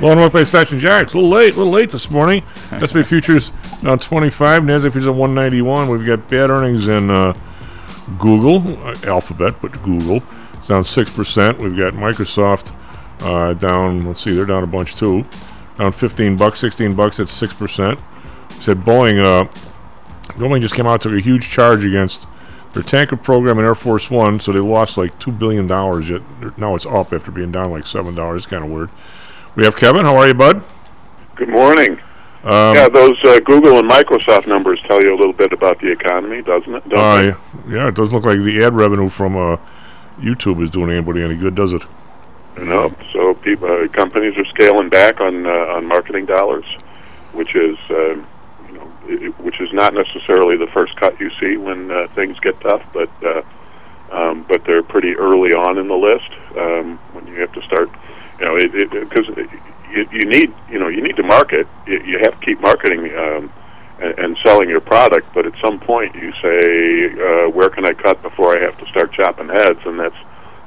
Lone Oak Bay Station Jacks. A little late, a little late this morning. S&P futures down 25. Nasdaq futures at 191. We've got bad earnings in uh, Google, uh, Alphabet, but Google. It's down 6%. We've got Microsoft uh, down, let's see, they're down a bunch too. Down 15 bucks, 16 bucks, that's 6%. We Said Boeing, uh, Boeing just came out, took a huge charge against their tanker program in Air Force One, so they lost like $2 billion, yet now it's up after being down like $7. It's kind of weird. We have Kevin. How are you, bud? Good morning. Um, yeah, those uh, Google and Microsoft numbers tell you a little bit about the economy, doesn't it? Don't Uh, they? yeah, it doesn't look like the ad revenue from uh, YouTube is doing anybody any good, does it? No. So people, uh, companies are scaling back on uh, on marketing dollars, which is uh, you know i- i- which is not necessarily the first cut you see when uh, things get tough, but uh, um, but they're pretty early on in the list um, when you have to start. You know, because you, you need you know you need to market. You, you have to keep marketing. Um, and, and selling your product, but at some point you say, uh, "Where can I cut before I have to start chopping heads?" And that's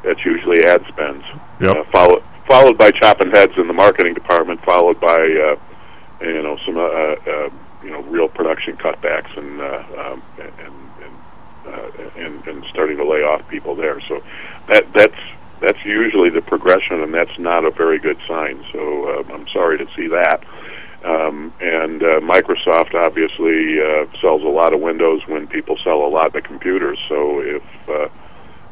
that's usually ad spends. Yep. Uh, followed followed by chopping heads in the marketing department, followed by uh, you know some uh, uh, you know real production cutbacks and uh, um, and and, uh, and and starting to lay off people there. So that that's that's usually the progression, and that's not a very good sign. So uh, I'm sorry to see that. Um, and uh, Microsoft obviously uh, sells a lot of Windows when people sell a lot of computers. So if uh,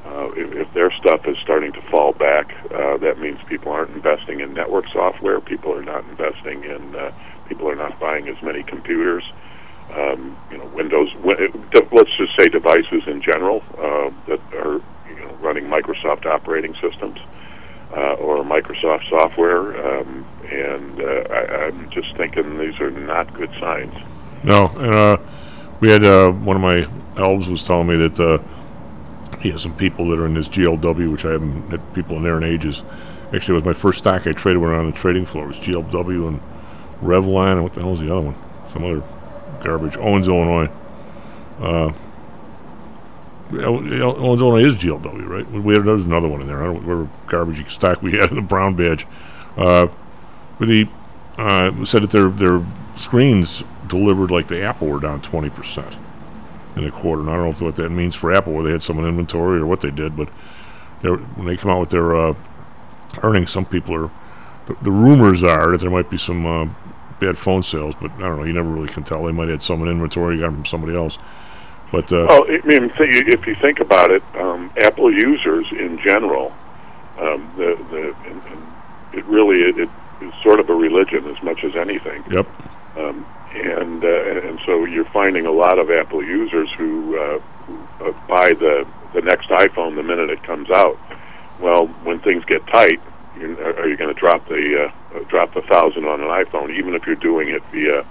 uh, if, if their stuff is starting to fall back, uh, that means people aren't investing in network software. People are not investing in. Uh, people are not buying as many computers. Um, you know, Windows. wi- Let's just say devices in general uh, that are you know running Microsoft operating systems uh, or Microsoft software. Um, and uh, I, I'm just thinking these are not good signs. No, and uh, we had uh, one of my elves was telling me that uh, he has some people that are in this GLW, which I haven't had people in there in ages. Actually, it was my first stock I traded when I was on the trading floor. It was GLW and Revlon, and what the hell is the other one? Some other garbage. Owens, Illinois. Illinois is GLW, right? We had, another one in there. I don't know whatever garbage stock we had in the brown badge. Uh, but he uh, said that their their screens delivered like the Apple were down twenty percent in a quarter. And I don't know what that means for Apple, where they had some in inventory or what they did, but when they come out with their uh, earnings, some people are. The, the rumors are that there might be some uh, bad phone sales, but I don't know. You never really can tell. They might have had some in inventory, got them from somebody else. But uh, Well, I mean, th- if you think about it, um, Apple users in general, um, the the and, and it really it, it is sort of a religion as much as anything. yep, Um, and uh, and so you're finding a lot of Apple users who, uh, who uh, buy the the next iPhone the minute it comes out. Well, when things get tight, are you going to drop the uh, uh, drop the thousand on an iPhone, even if you're doing it via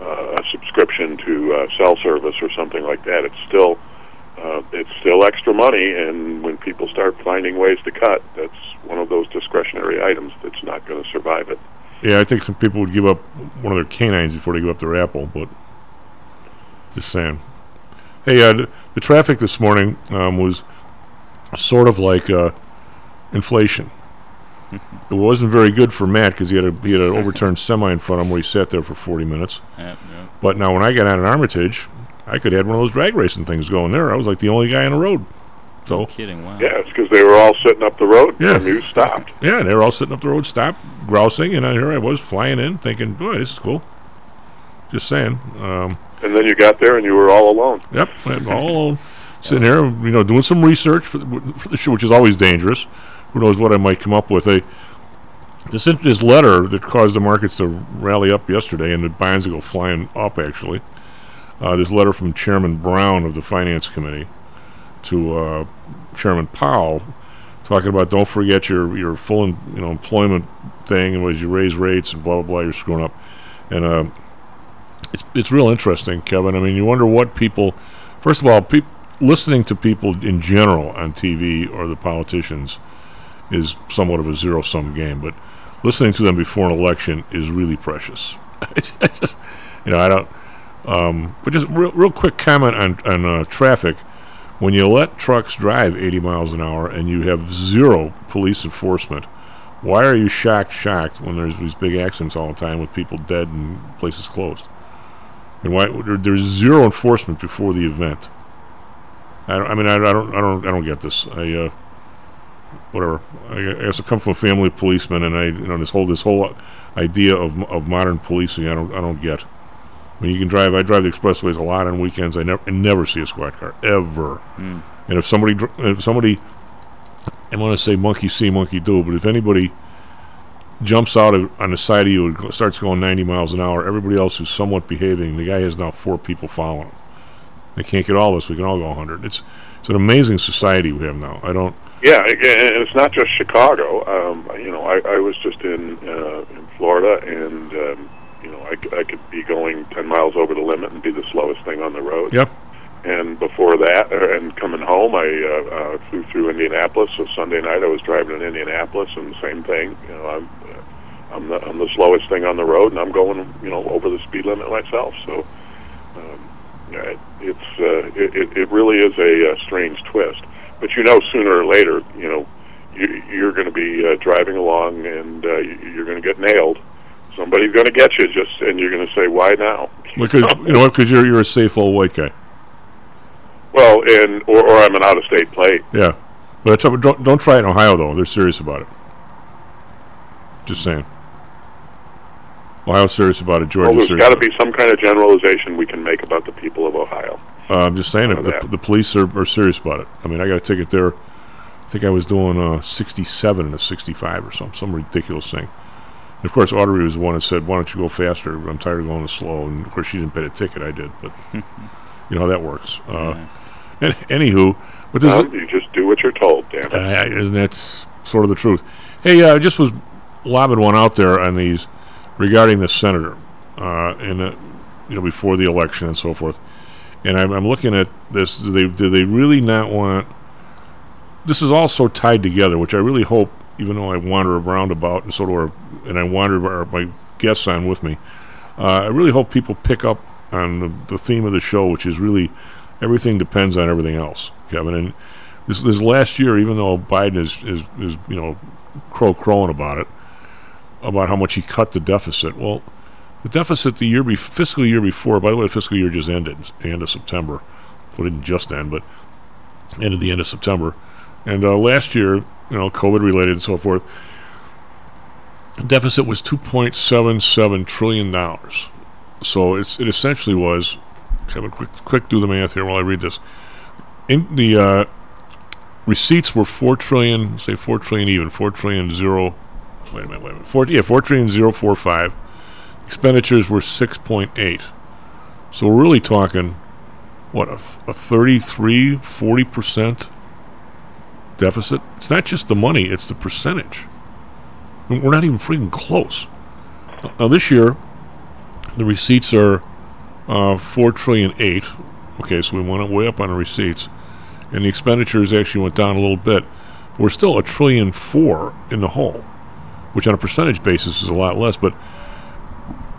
uh, a subscription to uh, cell service or something like that? It's still uh, it's still extra money, and when people start finding ways to cut, that's one of those discretionary items that's not going to survive it. yeah, I think some people would give up one of their canines before they give up their Apple. But just saying. Hey, uh, the, traffic this morning um, was sort of like uh, inflation. It wasn't very good for Matt because he had a he had an overturned semi in front of him where he sat there for 40 minutes. Yep, yep. But now when I got out in Armitage, I could have one of those drag racing things going there. I was like the only guy on the road. So No kidding. Wow. Yeah, it's because they were all sitting up the road Yeah. and you stopped. yeah, they were all sitting up the road, stopped grousing, and I, here I was flying in, thinking, "Boy, this is cool." Just saying. Um, And then you got there and you were all alone. Yep, all alone, sitting there, you know, doing some research for the, for the show, which is always dangerous. Who knows what I might come up with? A this this letter that caused the markets to rally up yesterday and the bonds to go flying up. Actually, uh, this letter from Chairman Brown of the Finance Committee to uh, Chairman Powell talking about don't forget your your full em- you know employment thing and was you raise rates and blah blah blah. You're screwing up, and uh, it's it's real interesting, Kevin. I mean, you wonder what people. First of all, peop listening to people in general on TV or the politicians is somewhat of a zero sum game, but listening to them before an election is really precious. I just, you know, I don't. Um, but just real, real quick comment on on uh, traffic. When you let trucks drive 80 miles an hour and you have zero police enforcement, why are you shocked, shocked when there's these big accidents all the time with people dead and places closed? And why there, there's zero enforcement before the event? I, I mean, I, I don't, I don't, I don't get this. I, uh, whatever. I, guess I come from a family of policemen, and I, you know, this whole this whole idea of of modern policing, I don't, I don't get. I mean, you can drive. I drive the expressways a lot on weekends. I never, I never see a squad car ever. Hmm. And if somebody, if somebody, I want to say monkey see, monkey do, but if anybody jumps out of, on the side of you and starts going 90 miles an hour, everybody else who's somewhat behaving, the guy has now four people following him. They can't get all of us. We can all go 100. It's it's an amazing society we have now. I don't. Yeah, and it's not just Chicago. Um, you know, I, I was just in uh, in Florida, and um, you know, I, I could be going ten miles over the limit and be the slowest thing on the road. Yep. And before that, uh, and coming home, I uh, uh, flew through Indianapolis. So Sunday night, I was driving in Indianapolis, and the same thing. You know, I'm uh, I'm the I'm the slowest thing on the road, and I'm going you know over the speed limit myself. So. Um, yeah, it, it's uh, it, it- really is a uh, strange twist, but you know sooner or later, you know, you, you're going to be uh, driving along and uh, you- you're going to get nailed. Somebody's going to get you, just and you're going to say, "Why now?" Because you know, because you're you're a safe old white guy. Well, and or, or I'm an out-of-state plate. Yeah. But don't don't try it in Ohio though. They're serious about it. Just saying. Ohio's serious about it. Well, there's got to be some kind of generalization we can make about the people of Ohio. Uh, I'm just saying it. The, the police are, are serious about it. I mean, I got a ticket there. I think I was doing uh, 67 and a 65 or something, some ridiculous thing. And of course, Audrey was the one that said, "Why don't you go faster? I'm tired of going slow." And of course, she didn't pay the ticket. I did, but you know how that works. Uh, an- anywho, but there's Well, you just do what you're told, Dan. Uh, isn't that sort of the truth? Hey, uh, I just was lobbing one out there on these regarding the senator, uh, and uh, you know before the election and so forth. And I'm, I'm looking at this. Do they do they really not want? This is all so tied together, which I really hope. Even though I wander around about and sort of, and I wander our, my guests on with me, uh, I really hope people pick up on the, the theme of the show, which is really everything depends on everything else, Kevin. And this this last year, even though Biden is is, is you know crow crowing about it, about how much he cut the deficit. Well, the deficit the year be- fiscal year before. By the way, the fiscal year just ended, end of September. Well, it didn't just end, but ended the end of September. And uh, last year, you know, COVID related and so forth, the deficit was two point seven seven trillion dollars. So it's it essentially was. Kevin, quick quick do the math here while I read this. In the uh, receipts were four trillion, say four trillion even, four trillion zero. Wait a minute, wait a minute. Four, yeah, four trillion zero four five. Expenditures were six point eight. So we're really talking, what a, a 33, 40 percent deficit. It's not just the money; it's the percentage. We're not even freaking close. Now this year, the receipts are uh, four trillion eight. Okay, so we went way up on the receipts, and the expenditures actually went down a little bit. We're still a trillion four in the hole, which on a percentage basis is a lot less. But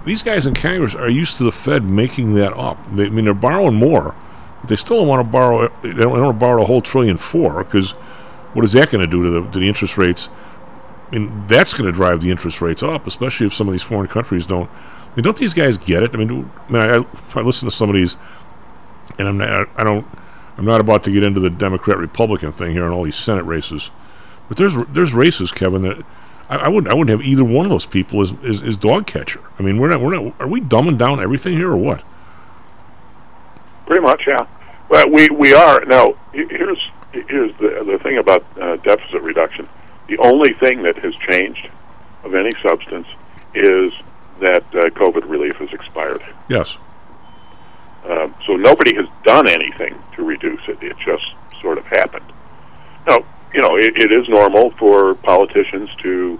these guys in Congress are used to the Fed making that up. They, I mean, they're borrowing more, but they still don't want to borrow. They don't, don't want to borrow a whole trillion four because what is that going to do to the to the interest rates? I mean, that's going to drive the interest rates up, especially if some of these foreign countries don't. I mean, don't these guys get it? I mean, do- I, mean, I, I listen to some of these, and I'm not, I don't, I'm not about to get into the Democrat Republican thing here and all these Senate races, but there's there's races, Kevin, that I, I wouldn't I wouldn't have either one of those people as, as, as dog catcher. I mean, we're not we're not are we dumbing down everything here or what? Pretty much, yeah. Well, we we are now. Here's here's the the thing about uh, deficit reduction. The only thing that has changed of any substance is that uh, COVID relief has expired. Yes, Um, so nobody has done anything to reduce it. It just sort of happened. Now, you know, it, it is normal for politicians to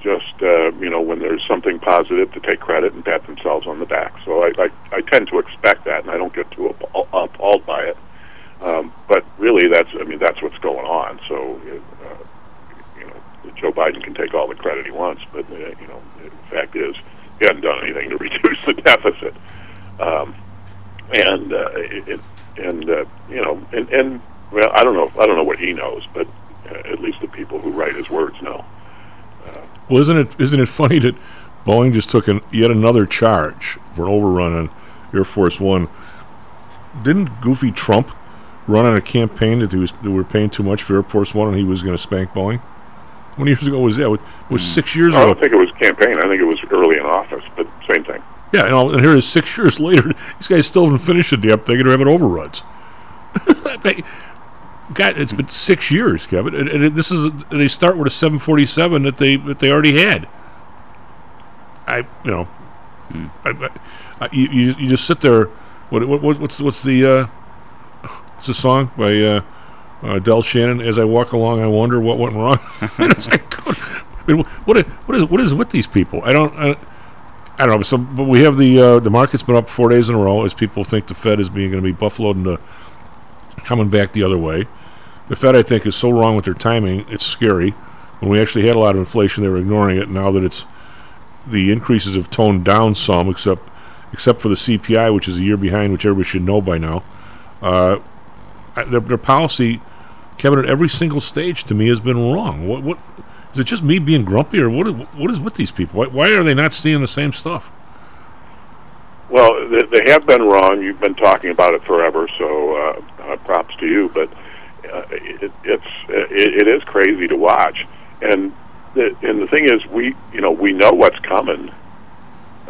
just, uh, you know, when there's something positive, to take credit and pat themselves on the back. So I, I, I tend to expect that, and I don't get too appall- appalled by it. Um, but really, that's, I mean, that's what's going on. So, uh, you know, Joe Biden can take all the credit he wants, but uh, you know, the fact is, he hasn't done anything to reduce the deficit. Um, and uh, it, and uh, you know, and, and well, I don't know, I don't know what he knows, but Uh, at least the people who write his words know. Uh, well, isn't it isn't it funny that Boeing just took an, yet another charge for an overrun on Air Force One? Didn't Goofy Trump run on a campaign that he was that we were paying too much for Air Force One and he was going to spank Boeing? How many years ago was that? It was hmm. six years ago. I don't think it was campaign. I think it was early in office, but same thing. Yeah, and, all, and here it is six years later. These guys still haven't finished the damn thing and are having overruns. God, it's been six years, Kevin, and, and this is and they start with a 747 that they that they already had. I, you know, I, I, I, you, you just sit there. What, what what- what's what's the uh, what's the song by uh, uh, Del Shannon? As I walk along, I wonder what went wrong. I mean, what what is what is with these people? I don't. I, I don't know. So, but we have the uh, the market's been up four days in a row as people think the Fed is being going to be buffaloed into coming back the other way. The Fed, I think, is so wrong with their timing. It's scary. When we actually had a lot of inflation, they were ignoring it. Now that it's the increases have toned down some, except except for the CPI, which is a year behind, which everybody should know by now. Uh, their, their policy, Kevin, at every single stage to me has been wrong. What what is it? Just me being grumpy, or what? What is with these people? Why, why are they not seeing the same stuff? Well, they, they have been wrong. You've been talking about it forever, so uh, uh, props to you. But uh, it, it's it, it is crazy to watch, and the and the thing is, we you know we know what's coming,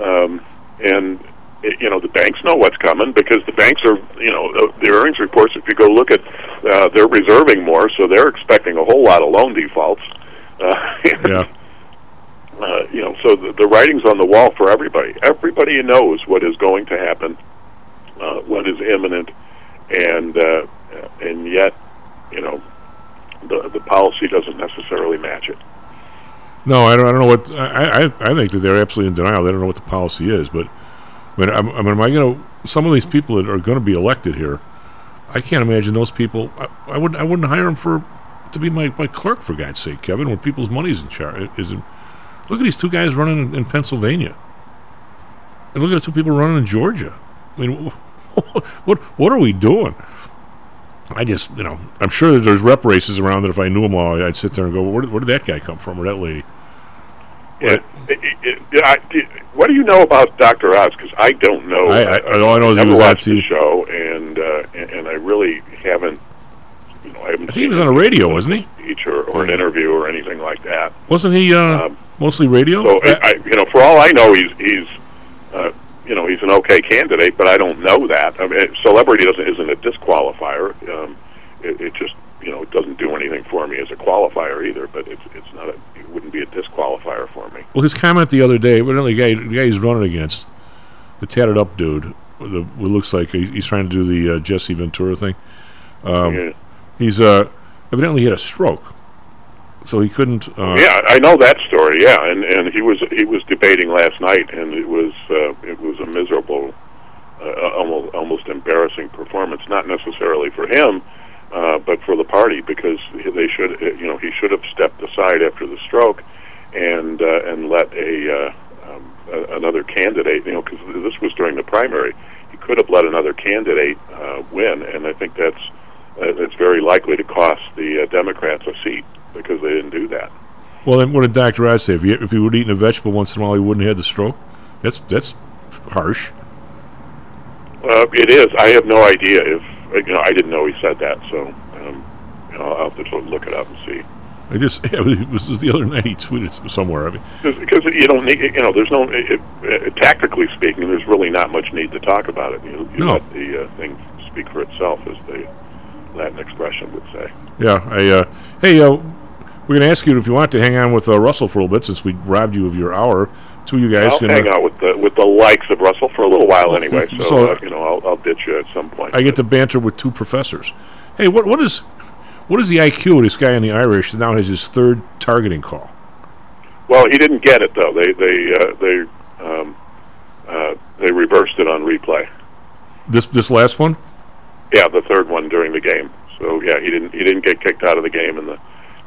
um, and it, you know the banks know what's coming because the banks are you know the, the earnings reports. If you go look at, uh, they're reserving more, so they're expecting a whole lot of loan defaults. Uh, Yeah. uh, you know, so the, the writing's on the wall for everybody. Everybody knows what is going to happen, uh, what is imminent, and uh, and yet, you know, the the policy doesn't necessarily match it. No, I don't. I don't know what. I, I I think that they're absolutely in denial. They don't know what the policy is. But I mean, I'm, I mean, am I going to? Some of these people that are going to be elected here, I can't imagine those people. I, I wouldn't. I wouldn't hire them for to be my, my clerk for God's sake, Kevin. When people's money's in charge, is in, look at these two guys running in, in Pennsylvania, and look at the two people running in Georgia. I mean, what what are we doing? I just, you know, I'm sure that there's rep races around that if I knew them all, I'd sit there and go, where, did- where did that guy come from or that lady? It, it, it, I, what do you know about Dr. Oz? Because I don't know. I- I- all I know is he was on the show, and, uh, and and I really haven't. You know, I haven't. I think he was on the radio, wasn't he? Or, or an interview or anything like that. Wasn't he uh, Um, mostly radio? So I, you know, for all I know, he's he's, uh, you know, he's an okay candidate, but I don't know that. I mean, celebrity doesn't isn't a disqualifier. Um, it, it just you know it doesn't do anything for me as a qualifier either. But it's it's not a it wouldn't be a disqualifier for me. well, his comment the other day, evidently the guy, the guy he's running against, the tatted up dude, the, what looks like he's trying to do the uh, Jesse Ventura thing. Um, yeah. He's uh, evidently he had a stroke, so he couldn't. Uh, yeah, I know that story. Yeah, and and he was he was debating last night, and it was uh, it was a miserable, uh, almost almost embarrassing performance. Not necessarily for him, uh, but for the party because they should uh, you know he should have stepped aside after the stroke, and uh, and let a, uh, um, another candidate you know because this was during the primary. He could have let another candidate uh, win, and I think that's uh, it's very likely to cost the uh, Democrats a seat because they didn't do that. Well, then what did Doctor Oz say? If he if he would eaten a vegetable once in a while, he wouldn't have had the stroke. That's that's harsh. Uh, it is. I have no idea if you know. I didn't know he said that, so um, you know, I'll have to look it up and see. I just it was the other night he tweeted somewhere. I mean, Because you don't need, you know, there's no. It, it, tactically speaking, there's really not much need to talk about it. You, you No. let the uh, thing speak for itself, as the Latin expression would say. Yeah, I uh, hey, uh, we're gonna ask you if you want to hang on with uh, Russell for a little bit since we robbed you of your hour. Two of you guys I'll can. hang uh, out with the with the likes of Russell for a little while anyway. So, So- uh, you know, I'll, I'll ditch you at some point. I get to banter with two professors. Hey, what what is What is the IQ of this guy in the Irish that now has his third targeting call? Well, he didn't get it though. They they uh, they um, uh, they reversed it on replay. This this last one? Yeah, the third one during the game. So yeah, he didn't he didn't get kicked out of the game and the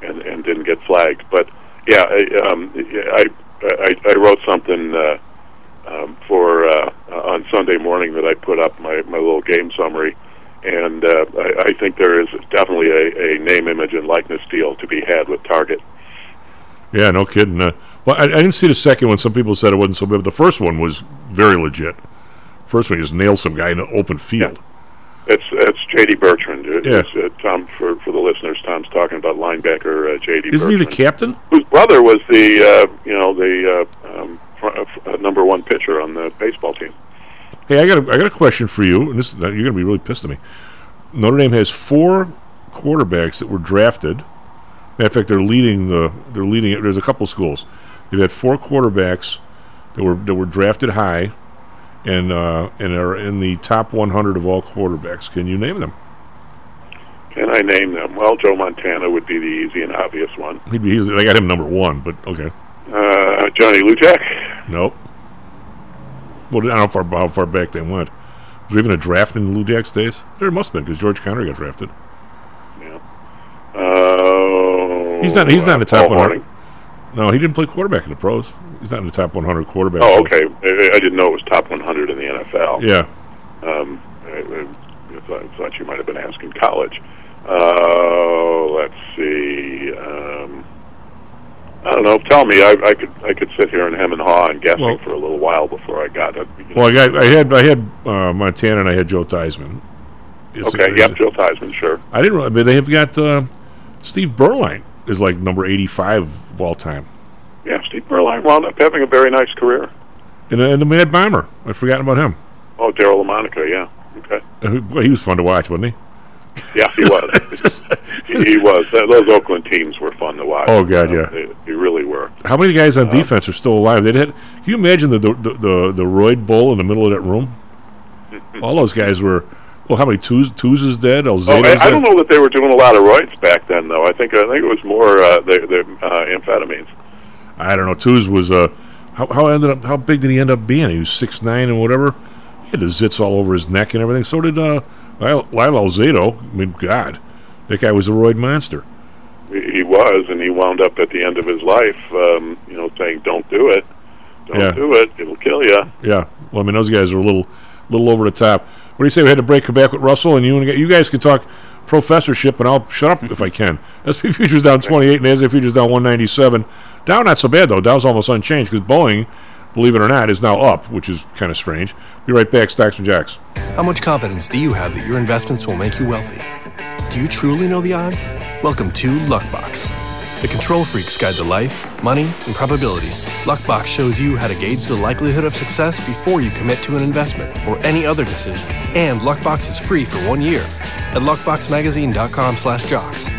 and, and didn't get flagged. But yeah, I, um, I, I I wrote something uh, um, for uh, on Sunday morning that I put up my my little game summary, and uh, I, I think there is definitely a, a name, image, and likeness deal to be had with Target. Yeah, no kidding. Uh, well, I, I didn't see the second one. Some people said it wasn't so bad. But the first one was very legit. First one, he just nailed some guy in an open field. It's it's J.D. Bertrand. Yeah. Uh, Tom for for the listeners. Tom's talking about linebacker uh, J.D. Isn't he the captain? whose brother was the uh, you know the uh, um, fr- uh, f- uh, number one pitcher on the baseball team. Hey, I got a, I got a question for you. And this you're gonna be really pissed at me. Notre Dame has four quarterbacks that were drafted. Matter of fact, they're leading the they're leading it. There's a couple schools. They've had four quarterbacks that were that were drafted high, and uh, and are in the top 100 of all quarterbacks. Can you name them? Can I name them? Well, Joe Montana would be the easy and obvious one. He'd be, he's, they got him number one, but okay, Uh, Johnny Lujack. nope. Well, I don't know how far, how far back they went. Was there even a draft in Lujack's days? There must have been because George Connery got drafted. Yeah. Uh, He's not. He's not in the top Paul 100. Hornung. No, he didn't play quarterback in the pros. He's not in the top 100 quarterback. Oh, okay. I, I didn't know it was top 100 in the NFL. Yeah. Um, I, I, I thought, thought you might have been asking college. Uh, let's see. Um, I don't know. Tell me. I, I could I could sit here and hem and haw and guessing Well- for a little while before I got it. Well, I got. I had. I had uh, Montana and I had Joe Theismann. It's- okay. it's- Yep. Joe Theismann. Sure. I didn't. Really, but they have got uh, Steve Beuerlein is like number 85 of all time, Yeah. Steve Beuerlein wound up having a very nice career. and, uh, and the Mad Bomber. I'd forgotten about him. Oh, Daryle Lamonica. Yeah. Okay. Uh, he- was fun to watch, wasn't he? Yeah, he was. he, he was. Those Oakland teams were fun to watch. Oh, God, Uh, yeah. They, they really were. How many guys on defense are still alive? They had. Can you imagine the the the, the, the Royd Bowl in the middle of that room? All those guys were. Well, how many twos? Tooz is dead. Oh, I, I dead? don't know that they were doing a lot of roids back then, though. I think I think it was more uh, the, the uh, amphetamines. I don't know. Tooz was uh, how how ended up how big did he end up being? He was six nine and whatever. He had the zits all over his neck and everything. So did uh, Lyle, Lyle Alzado. I mean, God, that guy was a roid monster. He, he was, and he wound up at the end of his life, um, you know, saying, "Don't do it, don't Yeah. do it, it'll kill you." Yeah. Well, I mean, those guys are a little little over the top. What do you say? We had to break back with Russell, and you and you guys can talk professorship, and I'll shut up if I can. SP futures down 28, and NASDAQ futures down 197. Dow not so bad though. Dow's almost unchanged because Boeing, believe it or not, is now up, which is kind of strange. Be right back. Stacks and jacks. How much confidence do you have that your investments will make you wealthy? Do you truly know the odds? Welcome to Luckbox, the control freak's guide to life, money, and probability. Luckbox shows you how to gauge the likelihood of success before you commit to an investment or any other decision. And Luckbox is free for one year at luckboxmagazine.com/jocks.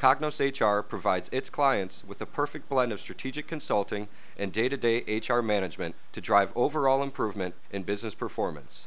Cognos HR provides its clients with a perfect blend of strategic consulting and day to day HR management to drive overall improvement in business performance.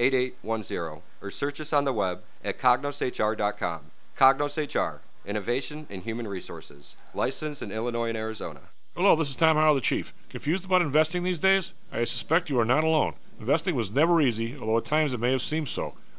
8810 or search us on the web at cognoshr.com. Cognos HR, Innovation in Human Resources, licensed in Illinois and Arizona. Hello, this is Tom Howell, the Chief. Confused about investing these days? I suspect you are not alone. Investing was never easy, although at times it may have seemed so.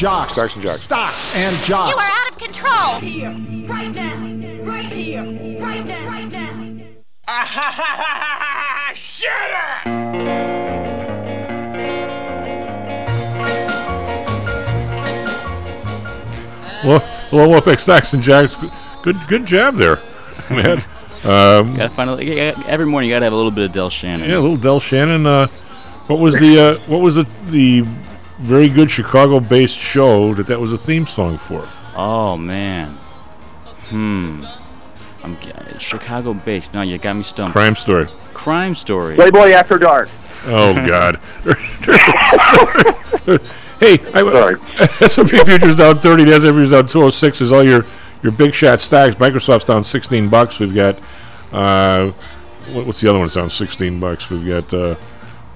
Jocks, Stocks and jocks. stocks and You are out of control. Here, right now, right here, right now, right now. Well, well, Wolfpack Stocks and Jocks, good, good job there, man. Um, Gotta find a, every morning you gotta have a little bit of Del Shannon. yeah, a little Del Shannon. Uh, what was the uh, what was the the very good Chicago-based show that that was a theme song for? Oh man. Hmm. I'm g- Chicago based. No, you got me stumped. Crime Story. Crime story. Playboy After Dark. Oh God. hey, I, S&P futures down 30. The S&P is down 206. Is all your your big shot stocks. Microsoft's down 16 bucks. We've got uh, what, what's the other one? It's down 16 bucks. We've got uh,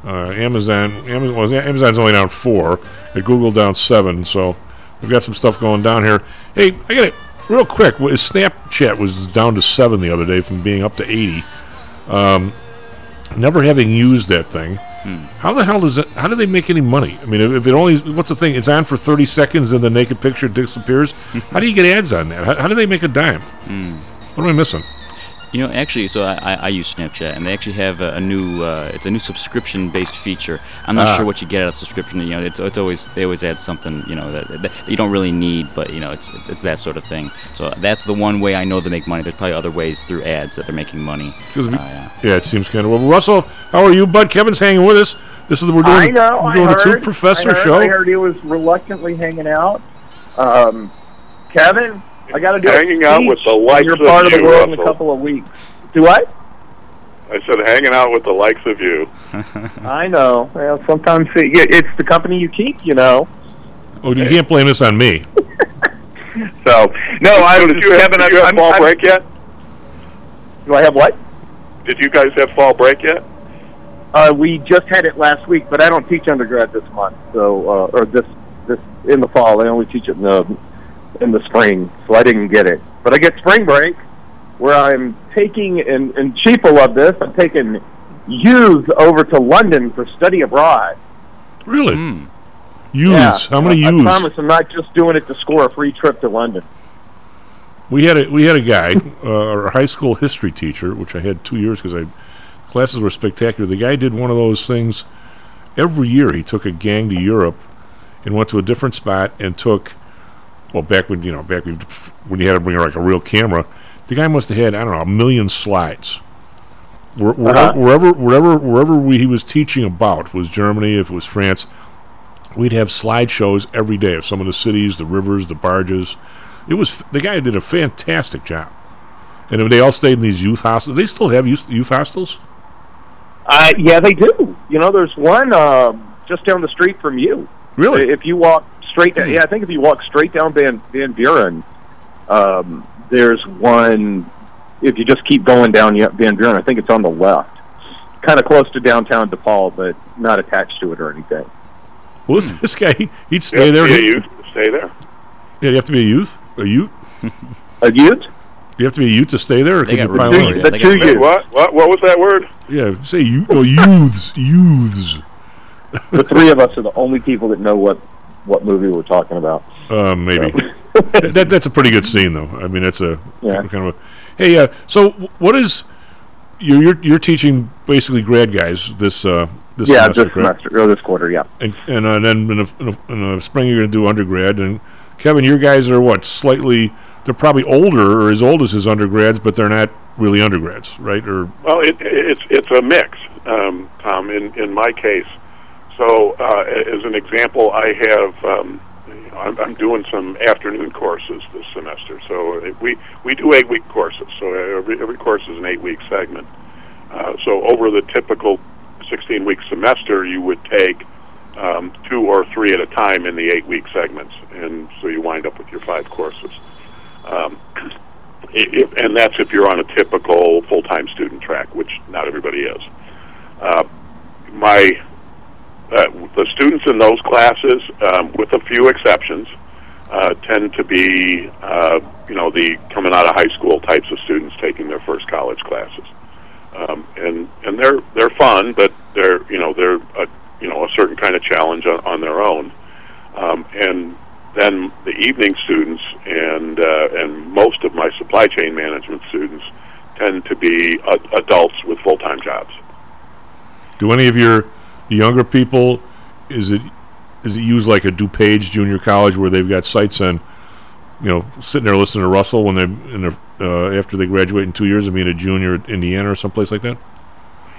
uh, Amazon. Amazon. Well, Amazon's only down four. At Google down seven. So we've got some stuff going down here. Hey, I got it real quick. Snapchat was down to seven the other day from being up to 80. Um, never having used that thing. How the hell does it? How do they make any money? I mean, if, if it only what's the thing? It's on for thirty seconds and the naked picture disappears. how do you get ads on that? How, how do they make a dime? What am I missing? You know, actually, so I, I, I use Snapchat, and they actually have a, a new uh, it's a new subscription-based feature. I'm not Ah. sure what you get out of the subscription. You know, it's, it's always they always add something you know that, that you don't really need, but you know, it's, it's it's that sort of thing. So that's the one way I know they make money. There's probably other ways through ads that they're making money. 'Cause we- Uh, yeah. yeah, it seems kind of well. Russell, how are you, bud? Kevin's hanging with us. This is we're doing. I know. We're I doing heard, a two professor I heard, show. I heard he was reluctantly hanging out. Um, Kevin, I got to do a Hanging out with the in likes your of part of the you, world in a couple of weeks. Do I? I said hanging out with the likes of you. I know. Well, sometimes it, it's the company you keep, you know. Oh, you can't blame this on me. So no, I So was did you have, Kevin. did you have I'm, fall I'm, break yet? Do I have what? Did you guys have fall break yet? Uh, we just had it last week, but I don't teach undergrad this month, so uh, or this this in the fall. I only teach it in the in the spring, so I didn't get it. But I get spring break, where I'm taking and and Chief will love this. I'm taking youth over to London for study abroad. Really? Hmm. Use Yeah. how many I use? promise I'm not just doing it to score a free trip to London. We had a we had a guy, uh, our high school history teacher, which I had two years because I classes were spectacular. The guy did one of those things every year. He took a gang to Europe and went to a different spot and took. Well, back when you know, back when, when you had to bring like a real camera, the guy must have had I don't know a million slides. Where, wherever, Uh-huh. wherever, wherever, wherever we, he was teaching about, was Germany, if it was France, we'd have slideshows every day of some of the cities, the rivers, the barges. It was the guy did a fantastic job, and they all stayed in these youth hostels. They still have youth, youth hostels. Uh, yeah, they do. You know, there's one uh, just down the street from you. Really? If you walk straight down, yeah, I think if you walk straight down Van Van Buren, um, there's one. If you just keep going down Van Buren, I think it's on the left, kind of close to downtown DePaul, but not attached to it or anything. Well, this, this guy, he- he'd stay Yeah, there. yeah, He- you stay there. Yeah, you have to be a youth. A youth. a youth. You have to be a youth to stay there. Or They can got you pile removed, in? yeah, they got two youths. What? What? What was that word? Yeah, say you. Oh, youths, youths. The three of us are the only people that know what what movie we're talking about. Uh, maybe. that that's a pretty good scene, though. I mean, that's a Yeah. kind of a. Hey, uh, so what is you're you're, you're teaching basically grad guys this uh, this yeah, semester, this correct? semester or this quarter. Yeah. And and uh, then in the, in, the, in the spring you're going to do undergrad. And Kevin, your guys are what slightly. They're probably older or as old as his undergrads, but they're not really undergrads, right? Or Well, it, it's it's a mix, um, Tom. In in my case, so uh, as an example, I have um, you know, I'm, I'm doing some afternoon courses this semester. So uh, we we do eight week courses. So every every course is an eight week segment. Uh, so over the typical 16 week semester, you would take um, two or three at a time in the eight week segments, and so you wind up with your five courses. Um, if, and that's if you're on a typical full-time student track, which not everybody is. Uh, my uh, the students in those classes, um, with a few exceptions, uh, tend to be uh, you know the coming out of high school types of students taking their first college classes, um, and and they're they're fun, but they're you know they're a, you know a certain kind of challenge on, on their own, um, and then the evening students and uh, and most of my supply chain management students tend to be adults with full time jobs. do any of your the younger people is it is it used like a DuPage Junior College where they've got sites on you know sitting there listening to Russell when they uh, after they graduate in two years and being a junior at Indiana or someplace like that?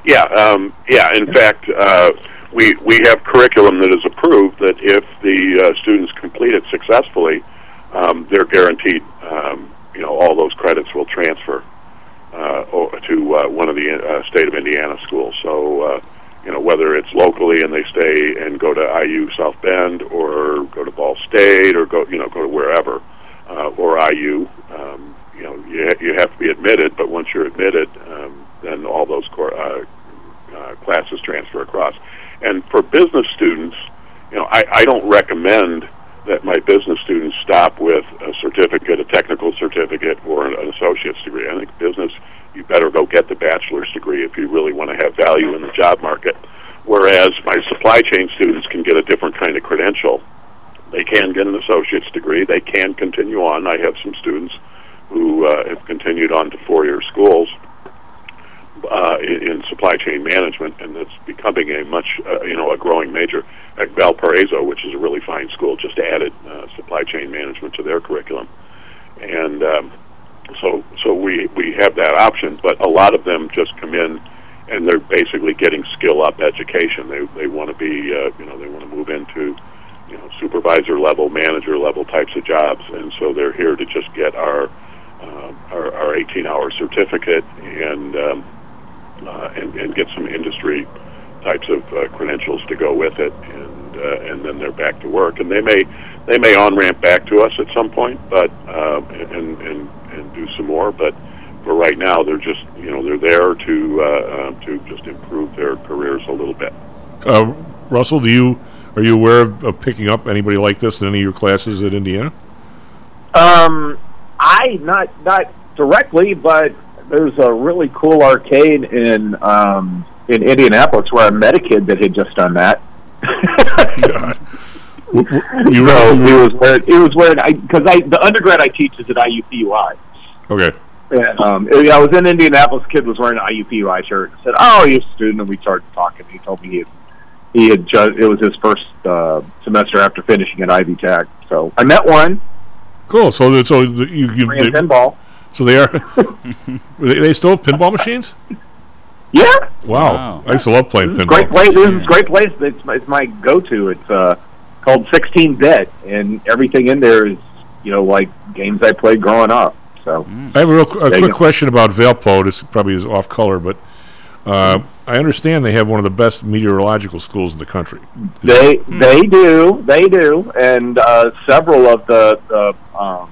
Yeah, um, yeah. In fact, uh, we we have curriculum that is approved that if the uh, students complete it successfully, um, they're guaranteed. Um, you know, all those credits will transfer uh, to uh, one of the uh, state of Indiana schools. So, uh, you know, whether it's locally and they stay and go to IU South Bend, or go to Ball State, or go you know go to wherever, uh, or IU. Um, you know, you ha- you have to be admitted, but once you're admitted, um, then all those cor- uh, uh, classes transfer across. And for business students, you know, I, I don't recommend that my business students stop with a certificate, a technical certificate, or an, an associate's degree. I think business, you better go get the bachelor's degree if you really want to have value in the job market. Whereas my supply chain students can get a different kind of credential. They can get an associate's degree. They can continue on. I have some students who uh, have continued on to four-year schools uh, in, in supply chain management, and it's becoming a much, uh, you know, a growing major. At Valparaiso, which is a really fine school, just added uh, supply chain management to their curriculum, and um, so so we we have that option. But a lot of them just come in, and they're basically getting skill up education. They they want to be, uh, you know, they want to move into you know supervisor level, manager level types of jobs, and so they're here to just get our uh, our, our 18 hour certificate and um, uh, and, and get some industry types of uh, credentials to go with it, and uh, and then they're back to work. And they may they may on ramp back to us at some point, but uh, and and and do some more. But for right now, they're just you know they're there to uh, uh, to just improve their careers a little bit. Uh, Russell, do you are you aware of, of picking up anybody like this in any of your classes at Indiana? Um, I not not directly, but there's a really cool arcade in um, in Indianapolis where I met a kid that had just done that. You so it was where it was where I because I the undergrad I teach is at IUPUI. Okay. And, um, I was in Indianapolis. Kid was wearing an IUPUI shirt. I said, "Oh, he's a student," and we started talking. He told me he had, he had just it was his first uh, semester after finishing at Ivy Tech. So I met one. Cool. So, so the- you, you Playing they- pinball. So they are. they, they still have pinball machines? Yeah, Wow. I used to love playing pinball. great place. This is a great place. It's my, it's my go-to. It's uh, called 16 bit, and everything in there is you know like games I played growing up. So I have a, real, a quick go. question about Valpo. This probably is off color, but uh, I understand they have one of the best meteorological schools in the country. They they do they do, and uh, several of the the um,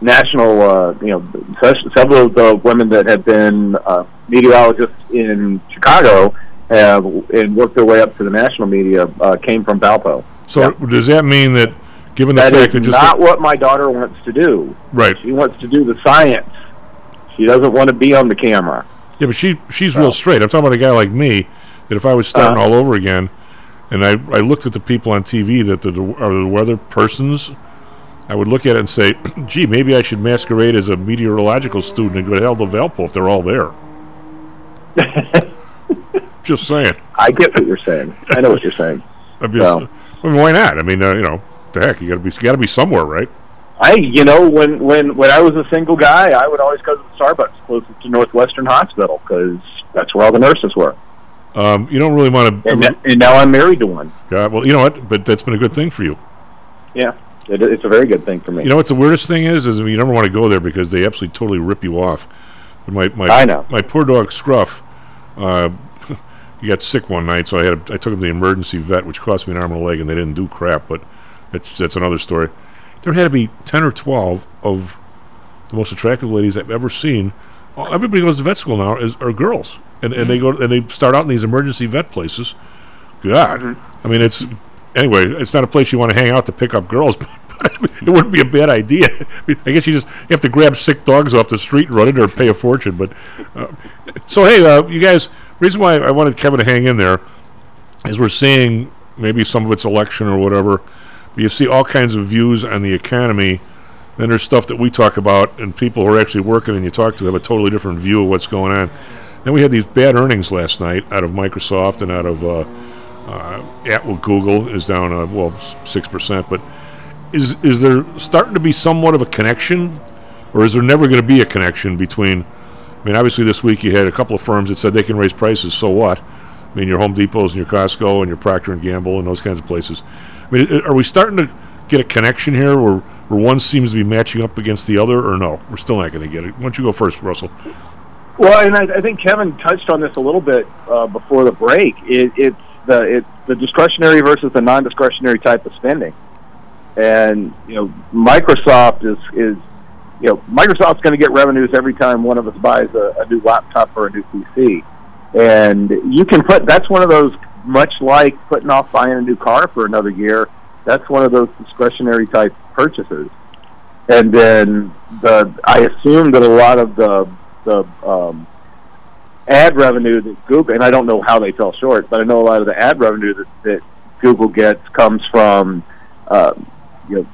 national uh, you know several of the women that have been uh, meteorologists in Chicago have and worked their way up to the national media uh, came from Valpo. So does that mean that, given the That fact is that just not what my daughter wants to do. right, She wants to do the science. She doesn't want to be on the camera. yeah, but she she's real straight. I'm talking about a guy like me that if I was starting Uh-huh. all over again, and I I looked at the people on TV that the, are the weather persons. I would look at it and say, "Gee, maybe I should masquerade as a meteorological student and go to hell to Valpo if they're all there." Just saying. I get what you're saying. I know what you're saying. I mean, So- I mean, why not? I mean, uh, you know, the heck, you got to be, got to be somewhere, right? I, you know, when when when I was a single guy, I would always go to the Starbucks closest to Northwestern Hospital because that's where all the nurses were. Um, you don't really want to. And, and now I'm married to one. God, well, you know what? But that's been a good thing for you. Yeah, it, it's a very good thing for me. You know what the weirdest thing is? Is I mean, you never want to go there because they absolutely totally rip you off. But my my I know. my poor dog Scruff, uh, he got sick one night, so I had I took him to the emergency vet, which cost me an arm and a leg, and they didn't do crap. But that's that's another story. There had to be ten or twelve of the most attractive ladies I've ever seen. Everybody goes to vet school now is, are girls, and and they go and they start out in these emergency vet places. God, Mm-hmm. I mean it's anyway. It's not a place you want to hang out to pick up girls, but, it wouldn't be a bad idea. I, mean, I guess you just you have to grab sick dogs off the street and run it, or pay a fortune. But uh, so hey, uh, you guys. Reason why I wanted Kevin to hang in there is we're seeing maybe some of its election or whatever. But you see all kinds of views on the economy. Then there's stuff that we talk about, and people who are actually working and you talk to have a totally different view of what's going on. Then we had these bad earnings last night out of Microsoft and out of uh, uh, at well, Google is down uh, well six percent. But is is there starting to be somewhat of a connection, or is there never going to be a connection between? I mean, obviously this week you had a couple of firms that said they can raise prices. So what? I mean, your Home Depots and your Costco and your Procter and Gamble and those kinds of places. I mean, are we starting to get a connection here where where one seems to be matching up against the other, or no? We're still not going to get it. Why don't you go first, Russell? Well, and I, I think Kevin touched on this a little bit uh, before the break. It, it's the it's the discretionary versus the non-discretionary type of spending, and you know Microsoft is is you know Microsoft's going to get revenues every time one of us buys a, a new laptop or a new PC, and you can put that's one of those much like putting off buying a new car for another year. That's one of those discretionary type purchases, and then the I assume that a lot of the the um, ad revenue that Google, and I don't know how they fell short, but I know a lot of the ad revenue that, that Google gets comes from, uh, you know,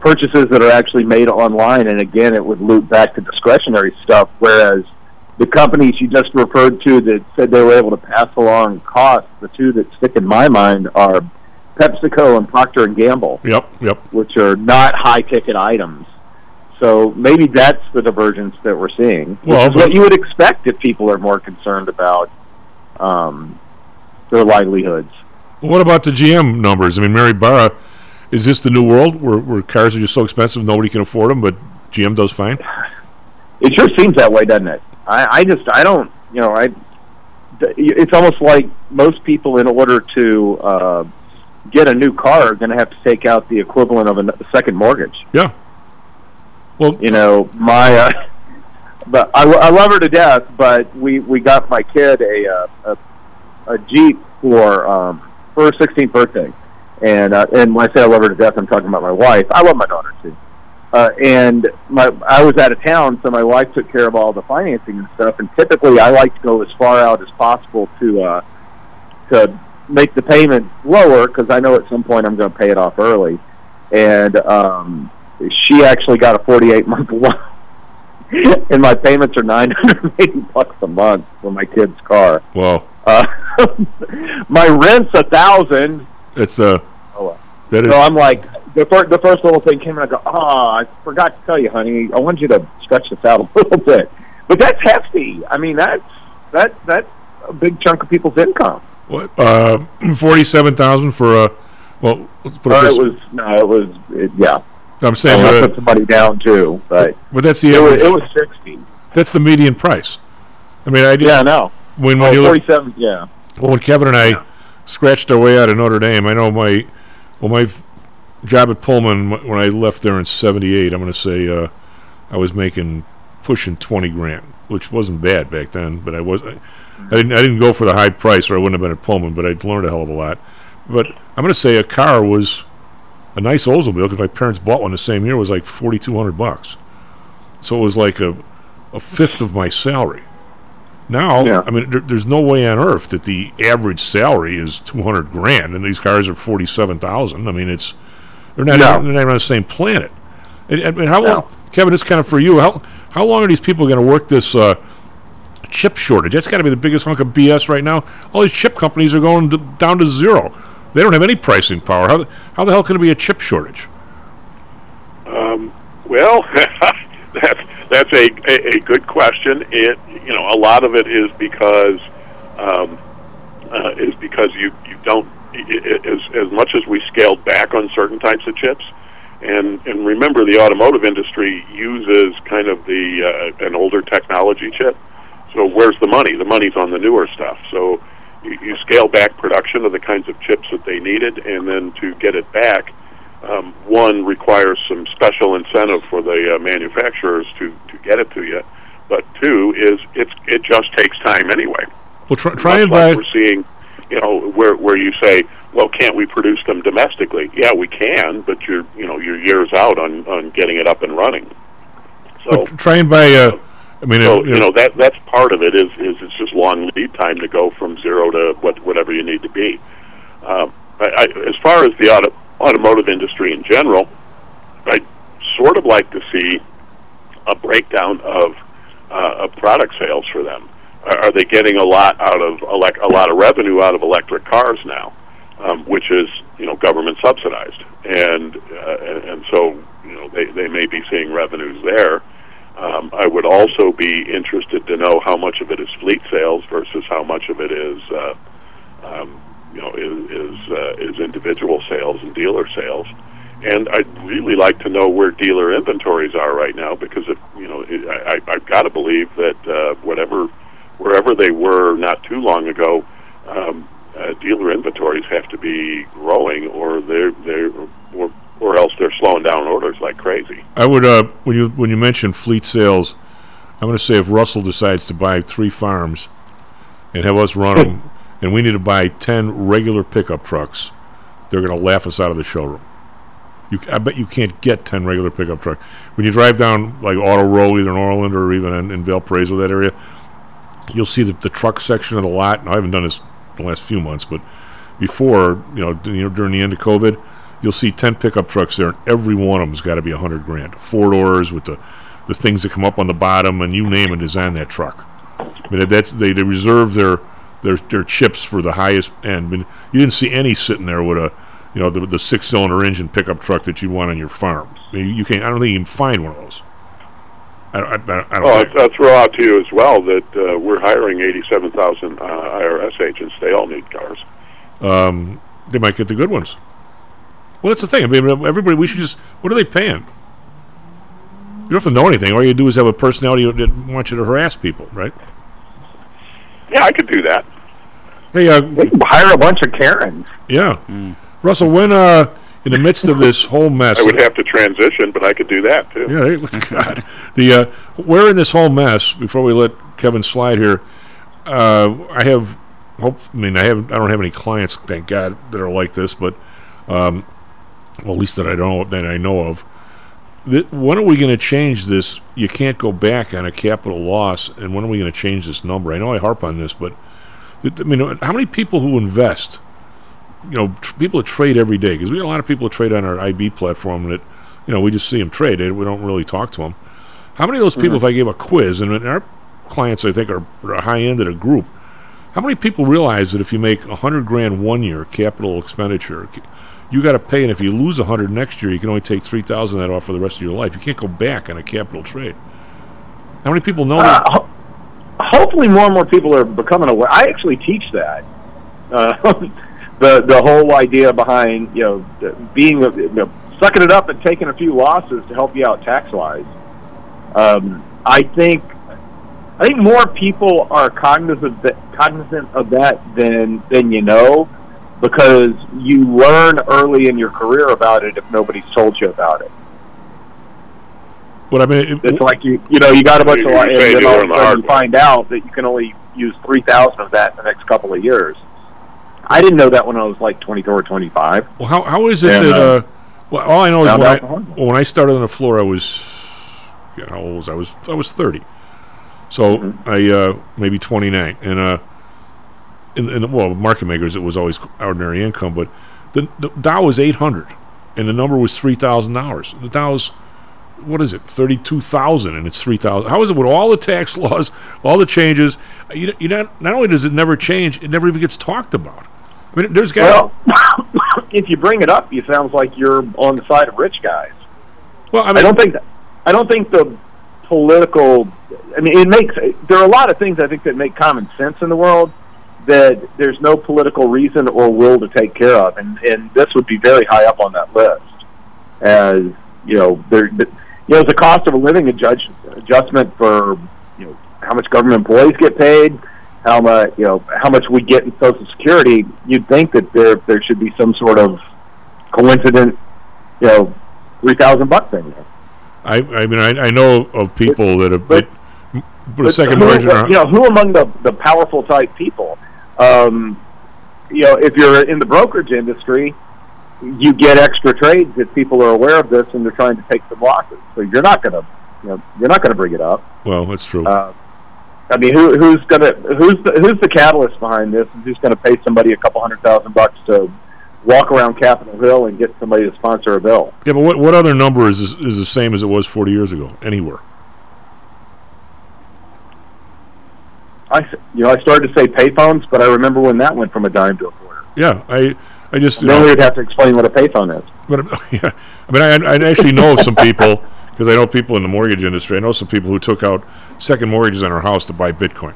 purchases that are actually made online. And again, it would loop back to discretionary stuff, whereas the companies you just referred to that said they were able to pass along costs, the two that stick in my mind are PepsiCo and Procter and Gamble, Yep, yep. which are not high ticket items. So maybe that's the divergence that we're seeing, which Well, is what you would expect if people are more concerned about um, their livelihoods. What about the GM numbers? I mean, Mary Barra, is this the new world where, where cars are just so expensive nobody can afford them, but GM does fine? It sure seems that way, doesn't it? I, I just I don't you know I. It's almost like most people, in order to uh, get a new car, are going to have to take out the equivalent of a second mortgage. Yeah. Well, you know my. Uh, but I, I love her to death. But we we got my kid a uh, a, a Jeep for um, for her 16th birthday, and uh, and when I say I love her to death, I'm talking about my wife. I love my daughter too. Uh, and my I was out of town, so my wife took care of all the financing and stuff. And typically, I like to go as far out as possible to uh, to make the payment lower because I know at some point I'm going to pay it off early. And um, she actually got a 48 month loan. and my payments are nine hundred eighty bucks a month for my kid's car. Well, Uh, my rent's a thousand. It's uh, Oh, that is So I'm like, the first the first little thing came and I go, oh, I forgot to tell you, honey. I want you to stretch this out a little bit. But that's hefty. I mean, that's that that's a big chunk of people's income. what uh, forty-seven thousand for uh, well, let's put it Uh, this it was no, it was it, yeah. I'm saying, I, uh, put somebody down too, but but that's the it was, it was sixty. That's the median price. I mean, I Yeah, I know. when Oh, when you look. Yeah. well, when Kevin and I scratched our way out of Notre Dame, I know my well my job at Pullman when I left there in '78. I'm going to say uh, I was making pushing twenty grand, which wasn't bad back then. But I was I, I didn't I didn't go for the high price, or I wouldn't have been at Pullman. But I'd learned a hell of a lot. But I'm going to say a car was a nice Oldsmobile because my parents bought one the same year was like forty two hundred bucks. So it was like a a fifth of my salary. Now, Yeah. I mean, there, there's no way on earth that the average salary is 200 grand, and these cars are 47,000. I mean, it's they're not No. they're not even on the same planet. And, and, and how No. long, Kevin? It's kind of for you. How how long are these people going to work this uh, chip shortage? That's got to be the biggest hunk of BS right now. All these chip companies are going to, down to zero. They don't have any pricing power. How how the hell can it be a chip shortage? Um, well, that's that's a, a, a good question. It you know a lot of it is because um, uh, is because you you don't i- i- as as much as we scaled back on certain types of chips. And and remember, the automotive industry uses kind of the uh, an older technology chip. So where's the money? The money's on the newer stuff. So you, you scale back production of the kinds of chips that they needed, and then to get it back, um, one requires some special incentive for the uh, manufacturers to, to get it to you. But two is it's it just takes time anyway. Well, try, try and like buy. we're seeing, you know, where where you say, well, can't we produce them domestically? Yeah, we can, but you're you know you're years out on on getting it up and running. So but try and buy. Uh, I mean, so uh, you know that that's part of it is is it's just long lead time to go from zero to what whatever you need to be. Um, I, I, as far as the auto, automotive industry in general, I'd sort of like to see a breakdown of uh, of product sales for them. Are, they getting a lot out of elec- a lot of revenue out of electric cars now, um, which is you know government subsidized, and uh, and, and so you know they they may be seeing revenues there. Um, I would also be interested to know how much of it is fleet sales versus how much of it is, uh, um, you know, is is, uh, is individual sales and dealer sales. And I'd really like to know where dealer inventories are right now because if you know, it, I, I've got to believe that uh, whatever, wherever they were not too long ago, um, uh, dealer inventories have to be growing, or they're they're or, or else they're slowing down orders like crazy. I would uh, when you when you mention fleet sales, I'm going to say if Russell decides to buy three farms and have us run them, and we need to buy ten regular pickup trucks, they're going to laugh us out of the showroom. You, I bet you can't get ten regular pickup trucks. When you drive down like Auto Row, either in Orland or even in, in Valparaiso, that area, you'll see the, the truck section of the lot. And I haven't done this in the last few months, but before, you know, during the end of COVID, you'll see ten pickup trucks there, and every one of them's got to be a hundred grand. Four doors with the the things that come up on the bottom, and you name it is on that truck. I mean, that's they, they reserve their their their chips for the highest end. I mean, you didn't see any sitting there with a you know the, the six cylinder engine pickup truck that you want on your farm. I mean, you can't. I don't think you can find one of those. I, I, I, Oh, think. I'll, I'll throw out to you as well that uh, we're hiring 87,000 uh, IRS agents. They all need cars. um, they might get the good ones. Well, that's the thing. I mean, everybody, we should just. What are they paying? You don't have to know anything. All you do is have a personality that wants you to harass people, right? Yeah, I could do that. Hey, uh, hire a bunch of Karens. Yeah, Russell. When uh, in the midst of this whole mess, I would have to transition, but I could do that too. Yeah, hey, God. The uh, we're in this whole mess. Before we let Kevin slide here, uh, I have hope. I mean, I have. I don't have any clients, thank God, that are like this. But um, well, at least that I don't that I know of. Th- when are we going to change this? You can't go back on a capital loss. And when are we going to change this number? I know I harp on this, but th- I mean, how many people who invest? You know, tr- people that trade every day because we got a lot of people that trade on our IB platform that, you know, we just see them trade. We don't really talk to them. How many of those people, Mhm. if I gave a quiz, and our clients, I think, are, are high end at a group, how many people realize that if you make a hundred grand one year capital expenditure, you got to pay, and if you lose a hundred next year, you can only take three thousand that off for the rest of your life. You can't go back on a capital trade. How many people know that? Uh, ho- hopefully, more and more people are becoming aware. I actually teach that. Uh, the the whole idea behind you know the- being you know, sucking it up and taking a few losses to help you out tax wise. Um, I think I think more people are cognizant of that, cognizant of that than than you know, because you learn early in your career about it if nobody's told you about it. But I mean, it, It's like you you know you got a bunch of You- li- you say and then you all of a sudden you find out that you can only use three thousand of that in the next couple of years. I didn't know that when I was like twenty four or twenty five. Well, how, how is it And, that? uh, Uh, well, all I know is found when I, out the hard well, when I started on the floor, I was, yeah, how old was I? I was I was thirty, so Mm-hmm. I uh, maybe twenty nine, and uh, in, in the, well, market makers it was always ordinary income, but the, the Dow was eight hundred, and the number was three thousand dollars. The Dow's what is it, thirty two thousand, and it's three thousand. How is it with all the tax laws, all the changes? You, you not not only does it never change, it never even gets talked about. I mean, there's got Well, if you bring it up, it sounds like you're on the side of rich guys. Well, I, mean, I don't think I don't think the political. I mean, it makes there are a lot of things I think that make common sense in the world that there's no political reason or will to take care of, and and this would be very high up on that list. As you know, there, you know, the cost of a living adjust, adjustment for you know how much government employees get paid, how much you know how much we get in Social Security. You'd think that there there should be some sort of coincident, you know, three thousand bucks in there. I, I mean, I, I know of people that have but- put a second who, mortgage in their you know, who among the the powerful type people, um, you know, if you're in the brokerage industry, you get extra trades if people are aware of this and they're trying to take some losses. So you're not going to, you know, you're not going to bring it up. Well, that's true. Uh, I mean, who, who's going to who's the, who's the catalyst behind this? And who's going to pay somebody a couple hundred thousand bucks to walk around Capitol Hill and get somebody to sponsor a bill? yeah, but what what other number is is the same as it was 40 years ago anywhere? I, you know, I started to say payphones, but I remember when that went from a dime to a quarter. Yeah, I I just then know, we would have to explain what a payphone is. but yeah, I mean, I, I actually know of some people because I know people in the mortgage industry. I know some people who took out second mortgages on their house to buy Bitcoin.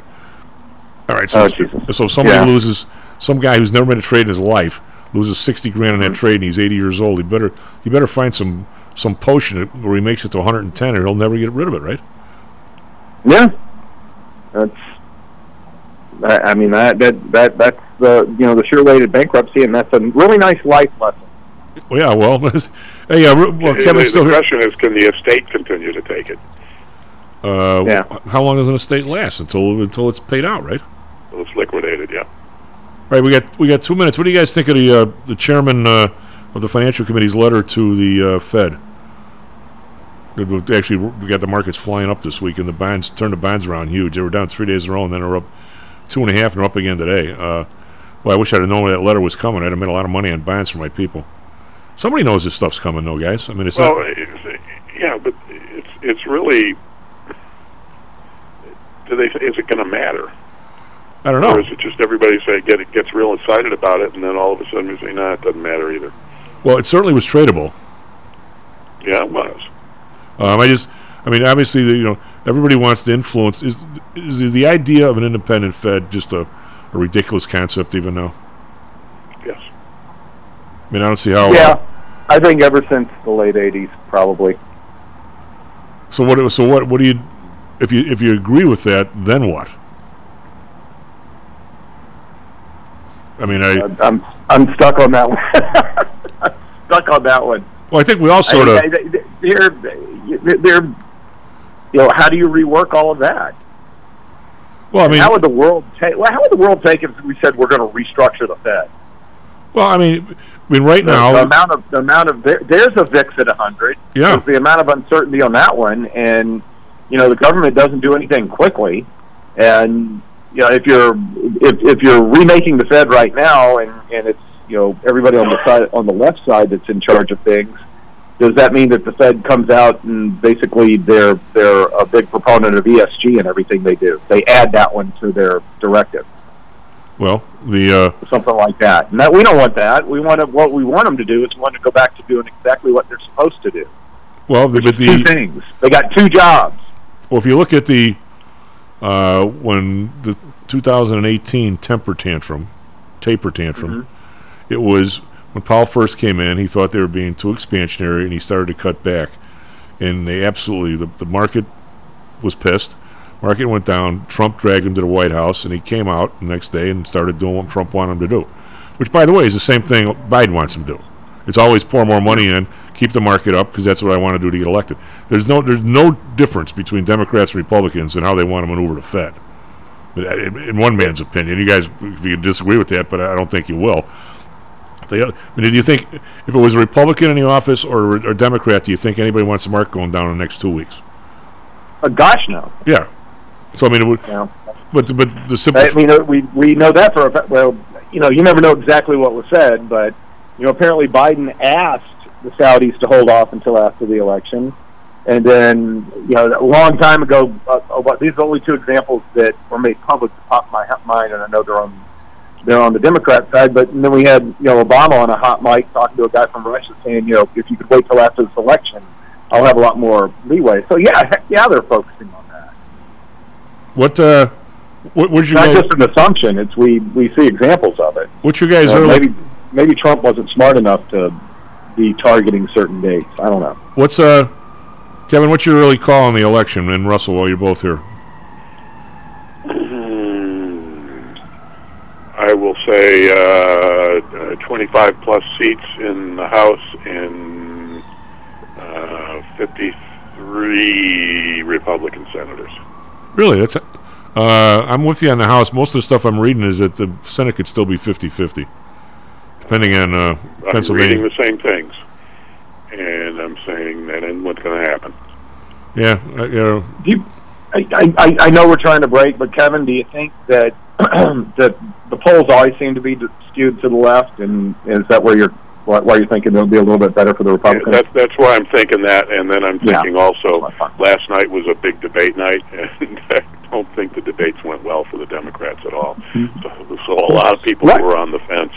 All right, so Oh, so somebody Yeah. loses some guy who's never made a trade in his life loses 60 grand Mm-hmm. that trade and he's 80 years old. He better he better find some some potion where he makes it to 110 or he'll never get rid of it, right? Yeah, that's. I, I mean that that that that's the you know the sure way to bankruptcy, and that's a really nice life lesson. Well, yeah, well, hey, yeah, well, the, Kevin's the still here. question is, can the estate continue to take it? Uh, Yeah. How long does an estate last until until it's paid out, right? Well, it's liquidated, yeah. Right, we got we got two minutes. What do you guys think of the uh, the chairman uh, of the financial committee's letter to the uh, Fed? Actually, we got the markets flying up this week, and the bonds turned the bonds around huge. They were down three days in a row, and then they're up two and a half, and they're up again today. Uh, well, I wish I'd have known that letter was coming. I'd have made a lot of money on bonds for my people. Somebody knows this stuff's coming, though, guys. I mean, it's well, not. it's, yeah, but it's it's really. Do they? Is it going to matter? I don't know. Or is it just everybody say get it gets real excited about it, and then all of a sudden we say, no, it doesn't matter either. Well, it certainly was tradable. Yeah, it was. Um, I just, I mean, obviously, the, you know, everybody wants to influence. Is is the idea of an independent Fed just a, a ridiculous concept even now? Yes. I mean, I don't see how. Yeah, I think ever since the late '80s, probably. So what? So what? What do you? If you if you agree with that, then what? I mean, I I'm I'm stuck on that one. Stuck on that one. well, I think we all sort of. I, I, they're, they're, you know, how do you rework all of that? Well, I mean, how would the world take? Well, how would the world take if we said we're going to restructure the Fed? well, I mean, I mean, right now, the amount of the amount of there's a VIX at 100. Yeah. There's the amount of uncertainty on that one, and you know the government doesn't do anything quickly, and you know if you're if if you're remaking the Fed right now, and and it's you know everybody on the side on the left side that's in charge of things, does that mean that the Fed comes out and basically they're they're a big proponent of ESG and everything they do? They add that one to their directive, Well, the uh, something like that. And that we don't want that. We want to, what we want them to do is want to go back to doing exactly what they're supposed to do. well, the, but Two things. They got two jobs. well, if you look at the uh, when the 2018 temper tantrum, taper tantrum, it was when Powell first came in. He thought they were being too expansionary, and he started to cut back. And they absolutely the, the market was pissed. Market went down. Trump dragged him to the White House, and he came out the next day and started doing what Trump wanted him to do. Which, by the way, is the same thing Biden wants him to do. It's always pour more money in, keep the market up, because that's what I want to do to get elected. There's no there's no difference between Democrats and Republicans in how they want to maneuver the Fed. Uh, in one man's opinion, you guys, if you disagree with that, but I don't think you will. They, I mean, do you think if it was a Republican in the office or a Democrat, do you think anybody wants the market going down in the next two weeks? Uh, gosh, no. Yeah. So I mean, it would. Yeah. But but the simple. I mean, uh, we we know that for a. Well, you know, you never know exactly what was said, but you know, apparently Biden asked the Saudis to hold off until after the election, and then you know, a long time ago. Uh, uh, what these are the only two examples that were made public to pop my mind, and I know they're on they're on the Democrat side. But then we had you know Obama on a hot mic talking to a guy from Russia saying, you know, if you could wait till after this election, I'll have a lot more leeway. So yeah, heck yeah, they're focusing on that. What uh, what would you Not just an assumption; it's we we see examples of it. What's your guys' Uh, early? maybe maybe Trump wasn't smart enough to be targeting certain dates. I don't know. What's uh, Kevin? What's your early call on the election? And Russell, while you're both here, I will say uh, uh, 25 plus seats in the House and uh, 53 Republican senators. really? That's. Uh, I'm with you on the House. Most of the stuff I'm reading is that the Senate could still be 50-50, depending on uh, I'm reading Pennsylvania. the same things, and I'm saying that ain't what's going to happen. Yeah, uh, you know, Do you, I, I I know we're trying to break, but Kevin, do you think that that the polls always seem to be skewed to the left, and is that where you're why, you're thinking it'll be a little bit better for the Yeah, Republicans? that's that's why I'm thinking that, and then I'm Yeah. thinking also last night was a big debate night, and I don't think the debates went well for the Democrats at all. So, so a lot of people were on the fence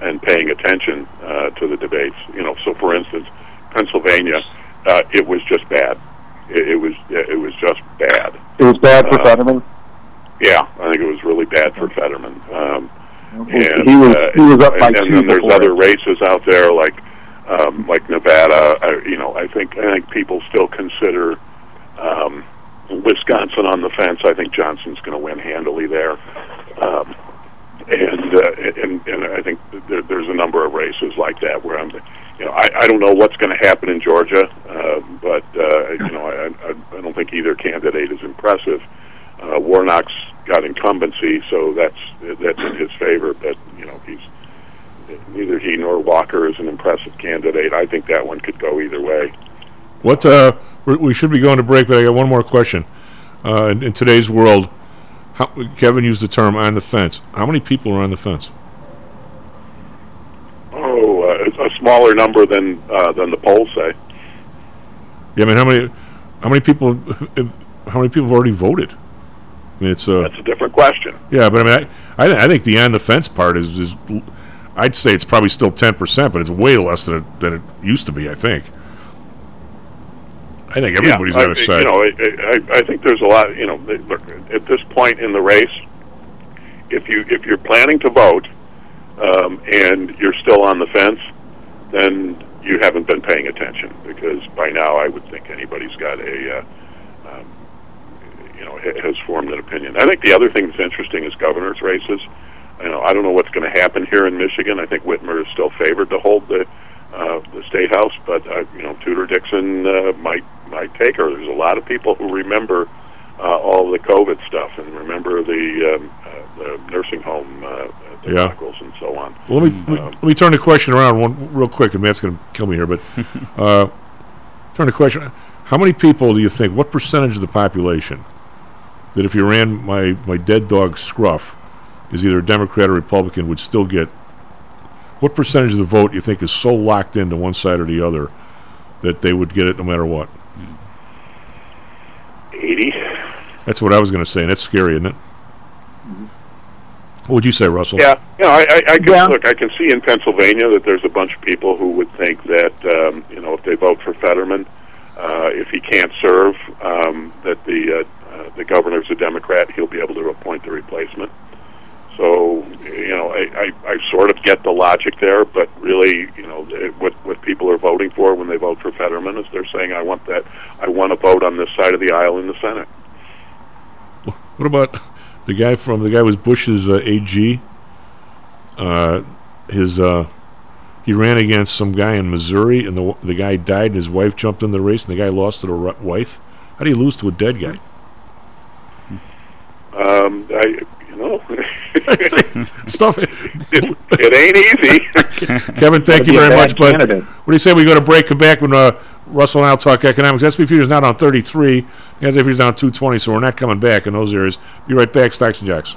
and paying attention uh, to the debates. You know, so for instance, Pennsylvania, uh, it was just bad. It, it was it was just bad. it was bad for uh, Fetterman. Yeah, I think it was really bad for Fetterman. Um, He- and, he was- uh, he was up by and, and then there's other races out there like um, like Nevada. I, you know, I think I think people still consider um, Wisconsin on the fence. I think Johnson's going to win handily there. Um, and, uh, and and I think there, there's a number of races like that where I'm, you know, I, I don't know what's going to happen in Georgia, uh, but uh, you know, I, I, I don't think either candidate is impressive. Uh, Warnock's got incumbency, so that's that's in his favor. But you know, he's neither he nor Walker is an impressive candidate. I think that one could go either way. What uh, we we should be going to break, but I got one more question. Uh, in, in today's world, how, Kevin used the term "on the fence." How many people are on the fence? Oh, uh, a smaller number than uh, than the polls say. Yeah, I mean, how many, how many people, how many people have already voted? Mean, it's uh, That's a different question. yeah, but I mean, I, I, I think the on the fence part is, is, I'd say it's probably still ten percent, but it's way less than it, than it used to be. I think. I think everybody's yeah, got a I, side. You know, I, I, I think there's a lot. You know, look at this point in the race, if you if you're planning to vote um, and you're still on the fence, then you haven't been paying attention because by now I would think anybody's got a uh, um, you know has formed an opinion. I think the other thing that's interesting is governors' races. You know, I don't know what's going to happen here in Michigan. I think Whitmer is still favored to hold the uh, the state house, but uh, you know, Tudor Dixon uh, might might take her. There's a lot of people who remember uh, all the COVID stuff and remember the um, uh, the nursing home uh, Yeah. debacles and so on. Well, let me, let me- let me turn the question around one real quick, and Matt's going to kill me here. But uh, turn the question: How many people do you think? What percentage of the population that, if you ran my my dead dog Scruff, is either a Democrat or Republican, would still get? What percentage of the vote you think is so locked into one side or the other that they would get it no matter what. 80. That's what I was going to say, and that's scary, isn't it? What would you say, Russell? Yeah, you know, I, I, I can look. I can see in Pennsylvania that there's a bunch of people who would think that um, you know if they vote for Fetterman, uh, if he can't serve, um, that the uh, the governor's a Democrat, he'll be able to appoint the replacement. So you know, I, I, I sort of get the logic there, but really, you know, what what people are voting for when they vote for Fetterman is they're saying, I want that, I want to vote on this side of the aisle in the Senate. What about the guy from the guy was Bush's uh, AG? Uh, his uh, he ran against some guy in Missouri, and the the guy died, and his wife jumped in the race, and the guy lost to the wife. How do you lose to a dead guy? Um, I, you know, Stuff. it, it ain't easy. Kevin, thank you That'd be a very bad much. But what do you say we go to break? Come back when uh, Russell and I'll talk economics. SP Futures now down 33. The SP Futures down 220, so we're not coming back in those areas. Be right back, Stocks and Jocks.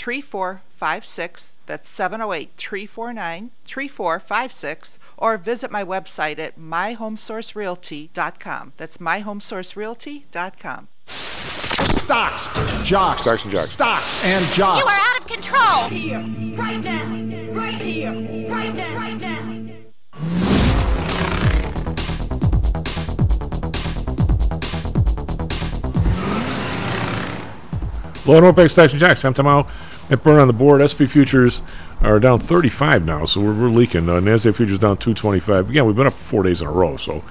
3456. That's 708 349 3456. Or visit my website at myhomesourcerealty.com. That's myhomesourcerealty.com. Stocks, jocks, Stocks and jocks. stocks and You are out of control. Here, right now, right here, right now, right now. Low and North Stocks and Jocks. I'm tomorrow at burn on the board. SP futures are down 35 now, so we're, we're leaking. Uh, Nasdaq futures down 225. Again, we've been up four days in a row. So,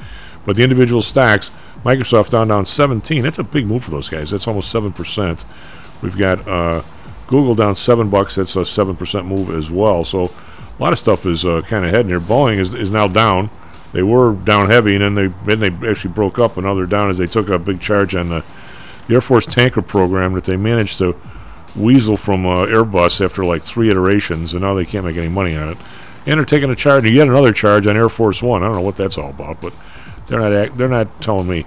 but the individual stocks, Microsoft down down 17. That's a big move for those guys. That's almost seven percent. We've got uh, Google down seven bucks. That's a seven percent move as well. So, a lot of stuff is uh, kind of heading here. Boeing is, is now down. They were down heavy, and then they then they actually broke up, they're down as they took a big charge on the the Air Force tanker program that they managed to weasel from uh, Airbus after like three iterations, and now they can't make any money on it. And they're taking a charge, yet another charge on Air Force One. I don't know what that's all about, but they're not act- they're not telling me.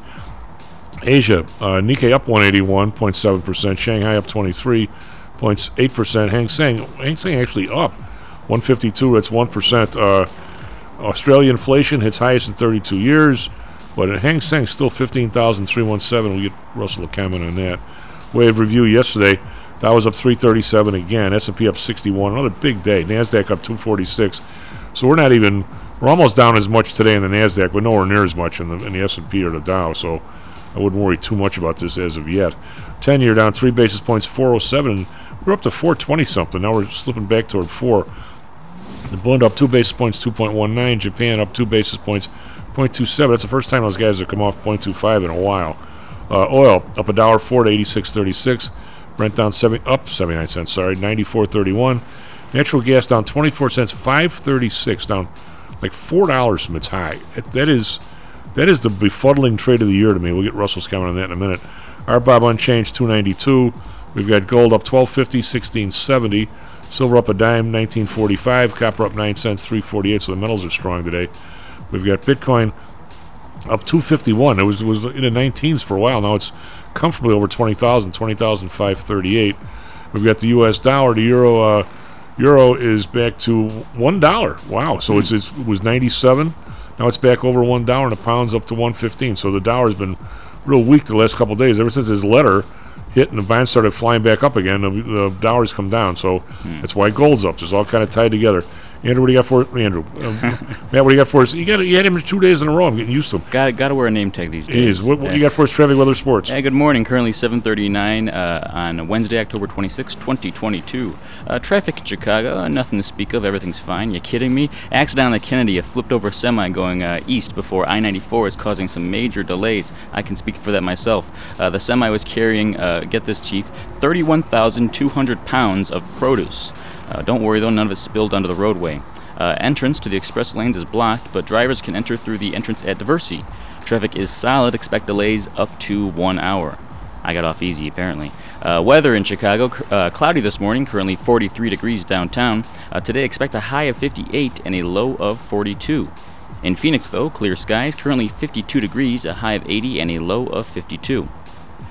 Asia, uh, Nikkei up 181.7 percent, Shanghai up 23.8 percent, Hang Seng Hang Seng actually up 152. That's one percent. Uh, Australia inflation hits highest in 32 years. But Hang Seng, still 15,317. We'll get Russell a comment on that. Wave review yesterday. Dow was up 337 again. S&P up 61. Another big day. Nasdaq up 246. So we're not even. We're almost down as much today in the Nasdaq, but nowhere near as much in the in the S&P or the Dow. So I wouldn't worry too much about this as of yet. 10 year down three basis points, 407. We're up to 420 something. Now we're slipping back toward four. The Bund up two basis points, 2.19. Japan up two basis points, 0.27. That's the first time those guys have come off 0.25 in a while. Uh, oil up a dollar four to 86.36. Brent down seven, up 79 cents. Sorry, 94.31. Natural gas down 24 cents, 5.36, down like four dollars from its high. That- that is that is the befuddling trade of the year to me. We'll get Russell's comment on that in a minute. RBOB unchanged 292. We've got gold up 1250, 1670. Silver up a dime, 1945. Copper up 9 cents, 348. So the metals are strong today. We've got Bitcoin up 251. It was it was in the 19s for a while. Now it's comfortably over 20,000, 20,538. We've got the U.S. dollar, the euro. Uh, euro is back to one dollar. Wow! So it's, it's it was 97. Now it's back over one dollar, and the pound's up to 115. So the dollar's been real weak the last couple days. Ever since his letter hit and the bond started flying back up again, the, the dollar's come down. So that's why gold's up. It's all kind of tied together. Andrew, what do you got for Andrew? Um, Matt, what do you got for us? You got you had him two days in a row. I'm getting used to him. Got got to wear a name tag these days. is. What, what Yeah. you got for us? Traffic, weather, sports. Hey, good morning. Currently 7:39 uh, on Wednesday, October 26, 2022. Uh, traffic in Chicago, uh, nothing to speak of. Everything's fine. You kidding me? Accident on the Kennedy. A flipped over semi going uh, east before I-94 is causing some major delays. I can speak for that myself. Uh, the semi was carrying, uh, get this, chief, 31,200 pounds of produce. Uh, don't worry though, none of it spilled onto the roadway. Uh, entrance to the express lanes is blocked, but drivers can enter through the entrance at Diversey. Traffic is solid. Expect delays up to one hour. I got off easy, apparently. Uh, weather in Chicago, uh, cloudy this morning, currently 43 degrees downtown. Uh, today, expect a high of 58 and a low of 42. In Phoenix, though, clear skies, currently 52 degrees, a high of 80 and a low of 52.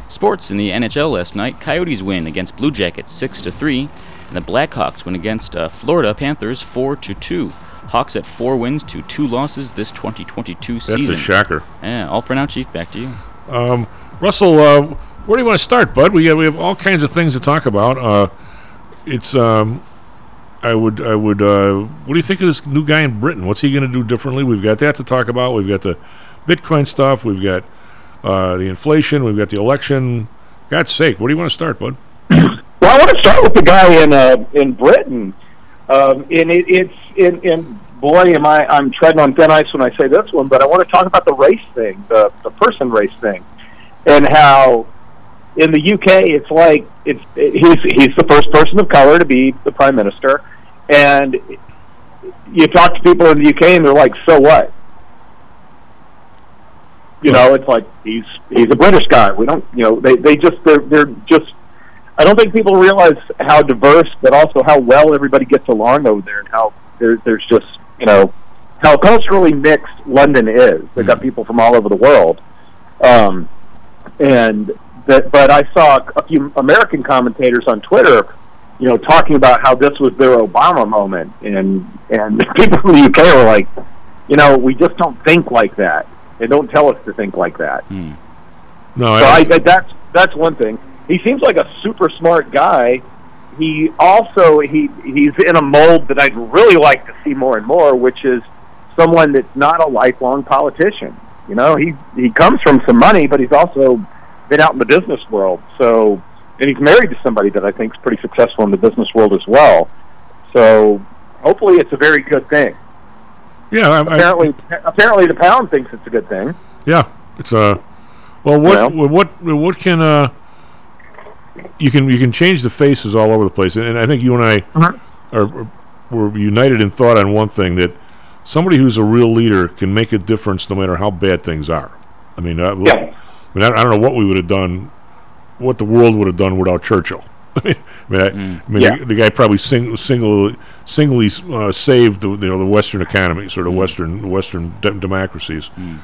Sports in the NHL last night, Coyotes win against Blue Jackets 6 to 3, and the Blackhawks win against uh, Florida Panthers 4 to 2. Hawks at 4 wins to 2 losses this 2022 That's season. That's a shocker. Yeah, all for now, Chief. Back to you. Um, Russell, uh, where do you want to start, bud? We got, we have all kinds of things to talk about. Uh, it's um, I would I would uh, what do you think of this new guy in Britain? What's he going to do differently? We've got that to talk about. We've got the Bitcoin stuff. We've got uh, the inflation. We've got the election. God's sake, where do you want to start, bud? Well, I want to start with the guy in uh, in Britain, um, and it, it's in, in boy, am I I'm treading on thin ice when I say this one, but I want to talk about the race thing, the the person race thing, and how in the UK it's like it's he's he's the first person of color to be the prime minister, and you talk to people in the UK and they're like, so what? You know, it's like he's he's a British guy. We don't, you know, they they just they're they're just. I don't think people realize how diverse, but also how well everybody gets along over there, and how there, there's just you know how culturally mixed London is. They've got people from all over the world, um, and that. But I saw a few American commentators on Twitter, you know, talking about how this was their Obama moment, and and people from the UK were like, you know, we just don't think like that. They don't tell us to think like that. No, So I, I, that- that's that's one thing. He seems like a super smart guy. He also he he's in a mold that I'd really like to see more and more, which is someone that's not a lifelong politician. You know, he he comes from some money, but he's also been out in the business world. So, and he's married to somebody that I think is pretty successful in the business world as well. So, hopefully, it's a very good thing. yeah, I, I, Apparently, apparently, the pound thinks it's a good thing. Yeah, it's uh, well, what what what can uh, you can you can change the faces all over the place, and, and I think you and I Uh-huh. are, are we're united in thought on one thing that somebody who's a real leader can make a difference no matter how bad things are. I mean, uh, Yeah. I mean, I, I don't know what we would have done, what the world would have done without Churchill. I mean, I, mean, I, I mean Yeah. the, the guy probably sing, single, singly uh, saved the you know the Western economy, sort of Western Western de- democracies. I mean,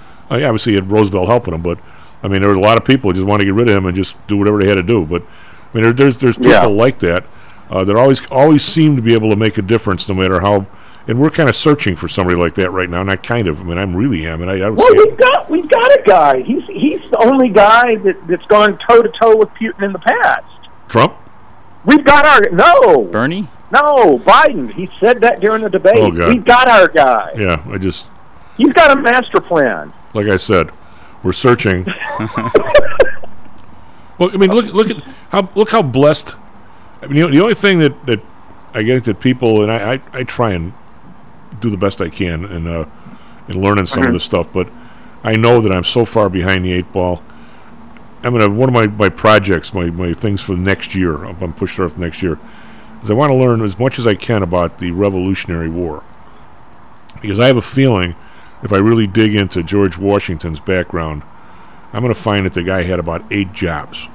obviously, he had Roosevelt helping him, but I mean, there were a lot of people who just wanted to get rid of him and just do whatever they had to do. But I mean, there, there's there's people Yeah. like that uh, that always always seem to be able to make a difference, no matter how. And we're kind of searching for somebody like that right now. Not kind of. I mean, I'm really am, and I, I would Well, say we've got we've got a guy. He's he's the only guy that that's gone toe to toe with Putin in the past. Trump. We've got our no Bernie. no Biden. He said that during the debate. Oh, God. We've got our guy. Yeah, I just He's got a master plan. like I said, we're searching. well, I mean, look look at how look how blessed. I mean, you know, the only thing that that I get that people and I, I, I try and do the best I can and uh, in learning some of Mhm. this stuff, but I know that I'm so far behind the eight ball. I'm gonna one of my, my projects, my, my things for next year. I'm I'm pushing off next year. Is I want to learn as much as I can about the Revolutionary War because I have a feeling if I really dig into George Washington's background, I'm going to find that the guy had about eight jobs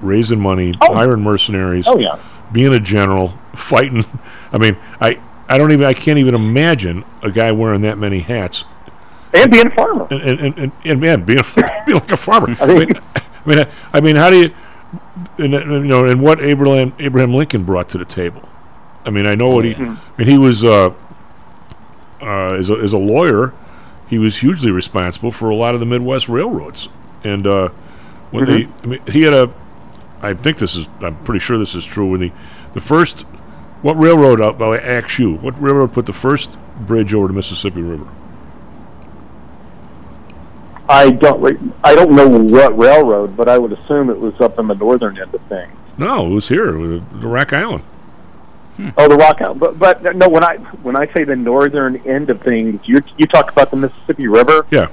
raising money, hiring mercenaries, Oh, yeah. being a general, fighting. I mean, I, I don't even, I can't even imagine a guy wearing that many hats. And being a farmer. And, and, and, and, and man, being, being like a farmer. I mean, I mean, I, I mean, how do you, and, you know, and what Abraham Abraham Lincoln brought to the table. I mean, I know what he. Mhm. I mean, he was uh, uh, as a as a lawyer, he was hugely responsible for a lot of the Midwest railroads, and uh, when Mhm. they, I mean, he had a. I think this is. I'm pretty sure this is true. When he, the first, what railroad? I'll, I'll ask you. What railroad put the first bridge over the Mississippi River? I don't I don't know what railroad, but I would assume it was up in the northern end of things. No, it was here, uh, the Rock Island. Oh, the Rock Island. But but no, when I when I say the northern end of things, you you talk about the Mississippi River. Yeah.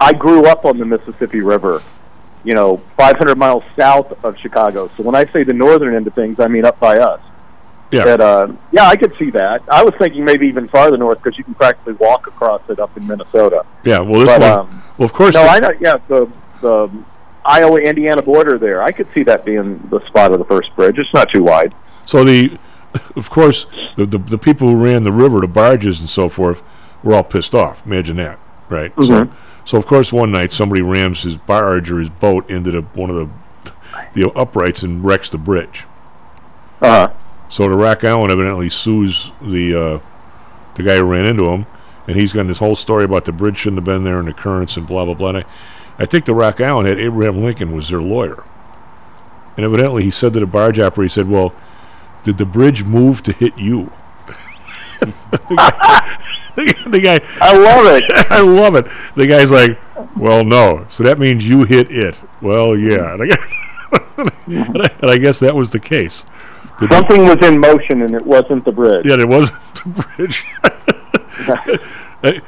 I grew up on the Mississippi River. You know, 500 miles south of Chicago. So when I say the northern end of things, I mean up by us. Yeah. That, uh, yeah, I could see that. I was thinking maybe even farther north because you can practically walk across it up in Minnesota. Yeah. Well, this But, one. um, well, of course. No, I know. Yeah, the the Iowa Indiana border there. I could see that being the spot of the first bridge. It's not too wide. So the, of course, the, the the people who ran the river, the barges and so forth, were all pissed off. Imagine that, right? So, Mhm. so of course, one night somebody rams his barge or his boat into the one of the the uprights and wrecks the bridge. Uh-huh. So the Rock Island evidently sues the uh, the guy who ran into him, and he's got this whole story about the bridge shouldn't have been there and the currents and blah blah blah. I, I think the Rock Island had Abraham Lincoln was their lawyer, and evidently he said to the barge operator, he said, "Well, did the bridge move to hit you?" the guy, I love it. I love it. The guy's like, "Well, no." So that means you hit it. Well, yeah. And I, guess- and I, guess that was the case. Did the- Something was in motion, and it wasn't the bridge. yeah, it wasn't the bridge.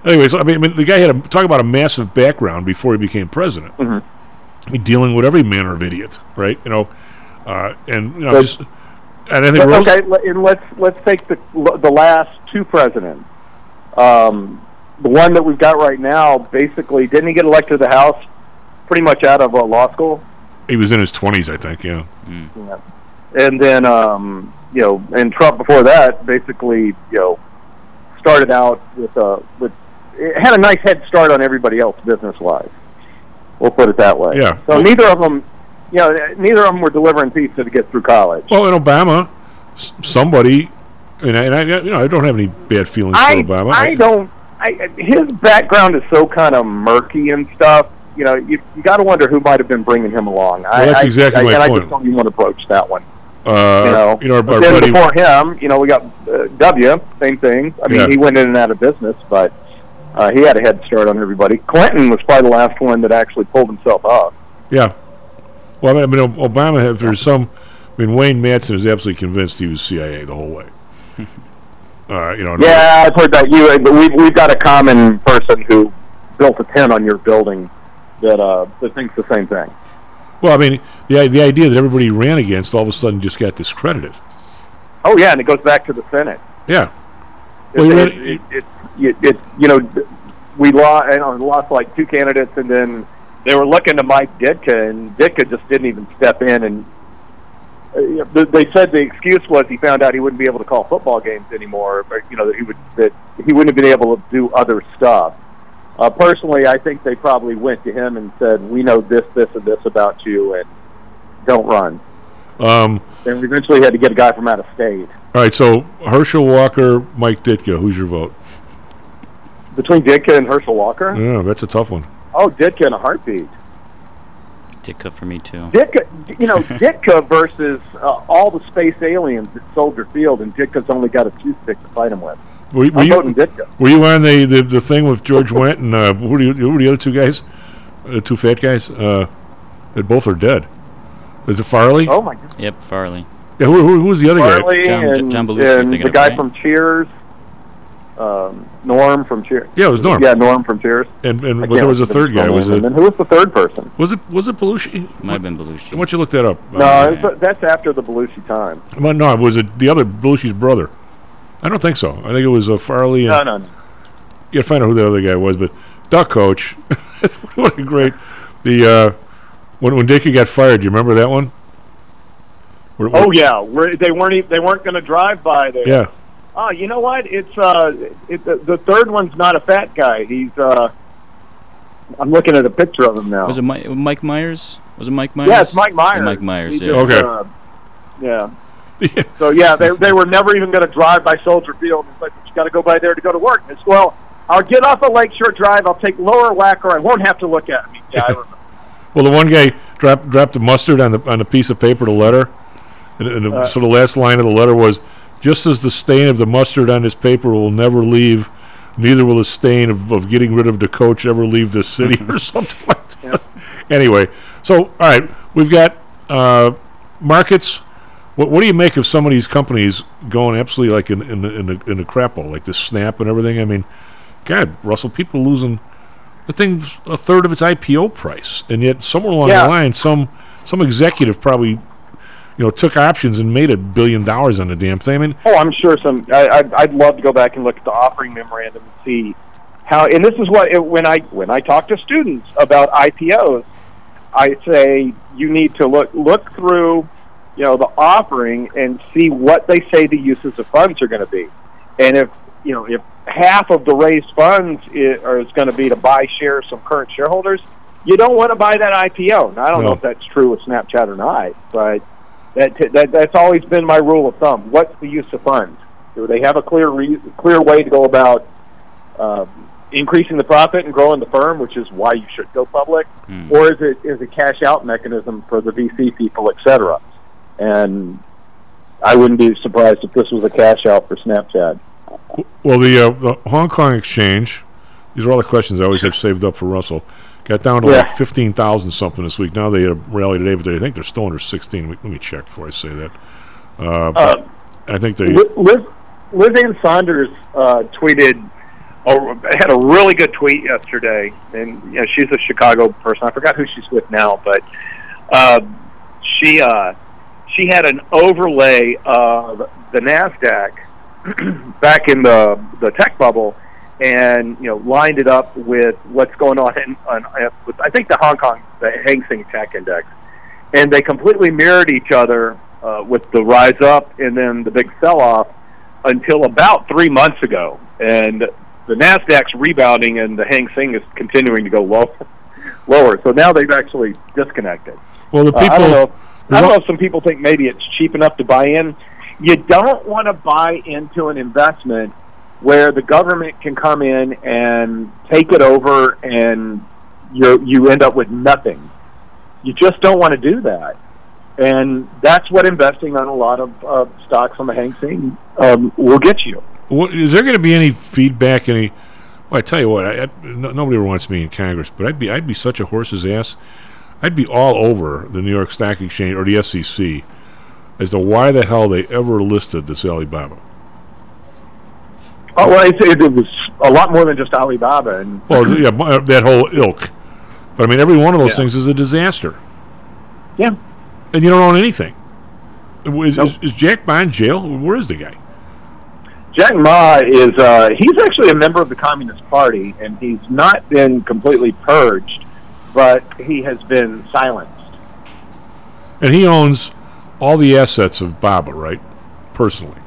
Anyways, I mean, I mean, the guy had a talk about a massive background before he became president. Mm-hmm. I mean, dealing with every manner of idiot, right? You know, uh, and you know, just and I think But, okay, and let's let's take the the last two presidents. Um, the one that we've got right now, basically, didn't he get elected to the House pretty much out of uh, law school? he was in his twenties, I think. Yeah, Yeah. And then, um, you know, and Trump before that, basically, you know, started out with uh, with it had a nice head start on everybody else business wise. We'll put it that way. Yeah. So neither of them, you know, neither of them were delivering pizza to get through college. Well, in Obama, somebody, and I, and I, you know, I don't have any bad feelings I, for Obama. I don't. I, his background is so kind of murky and stuff. You know, you, you got to wonder who might have been bringing him along. I, that's exactly I, my and I just don't even want to approach that one. uh, you know, you know, but then buddy, before him, you know, we got uh, W. Same thing. I mean, Yeah. he went in and out of business, but uh, he had a head start on everybody. Clinton was probably the last one that actually pulled himself up. yeah. Well, I mean, Obama. If there's some, I mean, Wayne Matson is absolutely convinced he was CIA the whole way. uh, you know, Yeah, I've heard that. You, but we've we've got a common person who built a tent on your building that uh that thinks the same thing. Well, I mean, the the idea that everybody ran against all of a sudden just got discredited. Oh yeah, and it goes back to the Senate. Yeah. It, Well, you it, it, it, it, it- you know, we lost, you know, lost like two candidates, and then they were looking to Mike Ditka, and Ditka just didn't even step in. And uh, they said the excuse was he found out he wouldn't be able to call football games anymore, or you know that he would that he wouldn't have been able to do other stuff. Uh, personally, I think they probably went to him and said, "We know this, this, and this about you, and don't run." Um, And we eventually had to get a guy from out of state. all right, so Herschel Walker, Mike Ditka, who's your vote? Between Ditka and Herschel Walker, Yeah, that's a tough one. Oh, Ditka in a heartbeat. Ditka for me too. Ditka, you know, Ditka versus uh, all the space aliens at Soldier Field, and Ditka's only got a toothpick to fight him with. Were, were I'm you, Ditka. were you on the, the, the thing with George Wendt and uh, who, are you, who are the other two guys? The two fat guys? Uh, they both are dead. Is it Farley? Oh my God. Yep, Farley. Yeah, who, who, who was the other Farley guy? and, John Belushi, and the guy right? from Cheers, um, Norm from Cheers. Yeah, it was Norm. Yeah, Norm from Cheers. And, and but there was a third guy. Was it And who was the third person? was it was it Belushi? Might have been Belushi. Why don't you look that up? No, Uh, it's- that's after the Belushi time. well, no, was it the other Belushi's brother? I don't think so. I think it was uh, Farley. And, No, no, no. You gotta find out who the other guy was, but Da Coach. what a great the uh, when when Dickey got fired. Do you remember that one? Where- where- Oh yeah, Where they weren't e- they weren't going to drive by there. Yeah. Oh, you know what? It's uh, it, the, the third one's not a fat guy. He's uh, I'm looking at a picture of him now. Was it Mike, Mike Myers? Was it Mike Myers? Yeah, it's Mike Myers. Oh, Mike Myers. He Yeah. just, uh, yeah. So yeah, they they were never even going to drive by Soldier Field. It's like you got to go by there to go to work. It's well, I'll get off of Lakeshore Drive. I'll take Lower Wacker. I won't have to look at me. Yeah, I remember. Well, the one guy dropped dropped the mustard on the on a piece of paper, the letter, and, and the, Uh. so the last line of the letter was, "Just as the stain of the mustard on his paper will never leave, neither will the stain of, of getting rid of the coach ever leave this city," or something like that. Anyway, so all right, we've got uh, markets. What, what do you make of some of these companies going absolutely like in in the in the, in the crap hole, like this Snap and everything? I mean, God, Russell, people losing the thing's a third of its IPO price, and yet somewhere along Yeah. the line, some some executive probably, you know, took options and made a billion dollars on the damn thing. I mean, Oh, I'm sure some. I, I'd, I'd love to go back and look at the offering memorandum and see how. And this is what it, when I when I talk to students about IPOs, I say you need to look look through, you know, the offering and see what they say the uses of funds are going to be, and if you know if half of the raised funds is, are, is going to be to buy shares from current shareholders, you don't want to buy that IPO. Now, I don't No. know if that's true with Snapchat or not, but that, that that's always been my rule of thumb. What's the use of funds? Do they have a clear re- clear way to go about um, increasing the profit and growing the firm, which is why you should go public, or is it is a cash out mechanism for the VC people, et cetera? And I wouldn't be surprised if this was a cash out for Snapchat. well, the uh, the Hong Kong exchange. These are all the questions I always have saved up for Russell. Got down to Yeah. like fifteen thousand something this week. Now they had a rally today, but they I think they're still under sixteen. Let me check before I say that. Uh, Uh, I think they. Liz, Liz, Liz Ann Sonders uh, tweeted, or had a really good tweet yesterday, and you know, she's a Chicago person. I forgot who she's with now, but uh, she uh, she had an overlay of the Nasdaq back in the the tech bubble, and you know lined it up with what's going on in on, uh, with I think the Hong Kong the Hang Seng Tech Index, and they completely mirrored each other uh, with the rise up and then the big sell off until about three months ago, and the Nasdaq's rebounding and the Hang Seng is continuing to go low, lower. So now they've actually disconnected. Well, the Uh, I don't people- know. I don't know if some people think maybe it's cheap enough to buy in. You don't want to buy into an investment where the government can come in and take it over and you you end up with nothing. You just don't want to do that. And that's what investing on a lot of uh, stocks on the Hang Seng um, will get you. Is there going to be any feedback? Any? Well, I tell you what, I, I, no, nobody ever wants me in Congress, but I'd be I'd be such a horse's ass. I'd be all over the New York Stock Exchange or the SEC as to why the hell they ever listed this Alibaba. Oh well, it, it, was a lot more than just Alibaba, and Well, yeah, that whole ilk. But I mean, every one of those Yeah. things is a disaster. Yeah. And you don't own anything. Is, is, is Jack Ma in jail? Where is the guy? Jack Ma is uh, he's actually a member of the Communist Party, and he's not been completely purged, but he has been silenced. And he owns all the assets of Baba, right? Personally.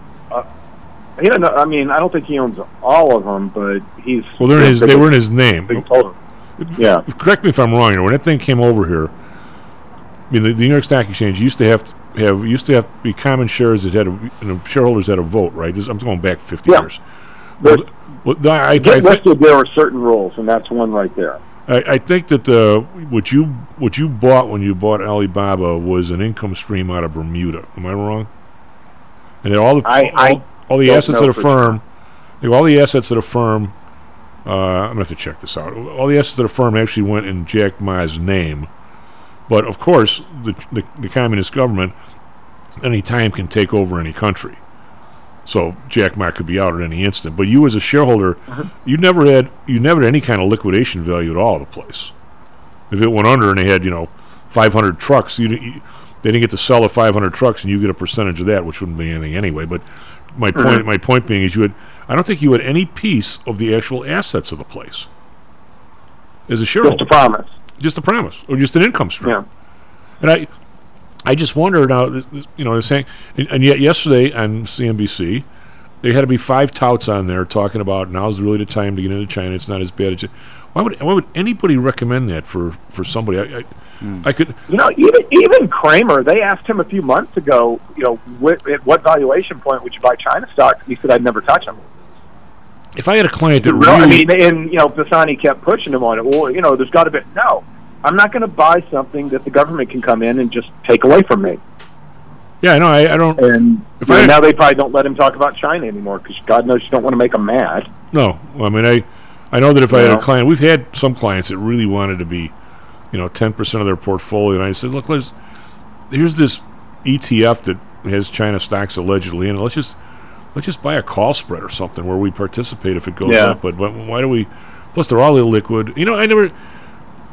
He know, I mean, I don't think he owns all of them, but he's Well, they're in his, they were in his name. Total. Yeah. Correct me if I'm wrong. You know, when that thing came over here, I mean, the, the New York Stock Exchange used to have to have used to have to be common shares that had a, you know, shareholders had a vote, right? This, I'm going back 50 Yeah. years. Well, well, I, I, Get I, there are certain rules, and that's one right there. I, I think that the what you what you bought when you bought Alibaba was an income stream out of Bermuda. Am I wrong? And all the I- I all, all the don't assets the for firm, like, all the assets of the firm. Uh, I'm gonna have to check this out. All the assets of the firm actually went in Jack Ma's name, but of course, the, the the communist government any time can take over any country. So Jack Ma could be out at any instant. But you, as a shareholder, you never had you never had any kind of liquidation value at all of the place. If it went under and they had you know 500 trucks, you, you they didn't get to sell the 500 trucks, and you get a percentage of that, which wouldn't be anything anyway. But my point Mhm. my point being is you had I don't think you had any piece of the actual assets of the place as a shareholder. Just a promise. Just a promise, or just an income stream. And I, I just wonder now. You know, they're saying, and, and yet yesterday on CNBC, they had to be five touts on there talking about now's really the time to get into China. It's not as bad as. It. Why would why would anybody recommend that for for somebody? I, I, Hmm. I could. You know, even even Cramer, they asked him a few months ago, you know, what, at what valuation point would you buy China stocks? He said, "I'd never touch them." If I had a client that Really? I mean, and you know, Pisani kept pushing him on it. Well, you know, there's got to be no. I'm not going to buy something that the government can come in and just take away from me. yeah, I know. I, I don't. And If you know, I- now they probably don't let him talk about China anymore because God knows you don't want to make them mad. No, I mean I, I know that if I had Yeah. a client, we've had some clients that really wanted to be, you know, ten percent of their portfolio, and I said, look, let's here's this ETF that has China stocks allegedly in it. Let's just let's just buy a call spread or something where we participate if it goes Yeah. up. But why, why do we? Plus, they're all illiquid. You know, I never.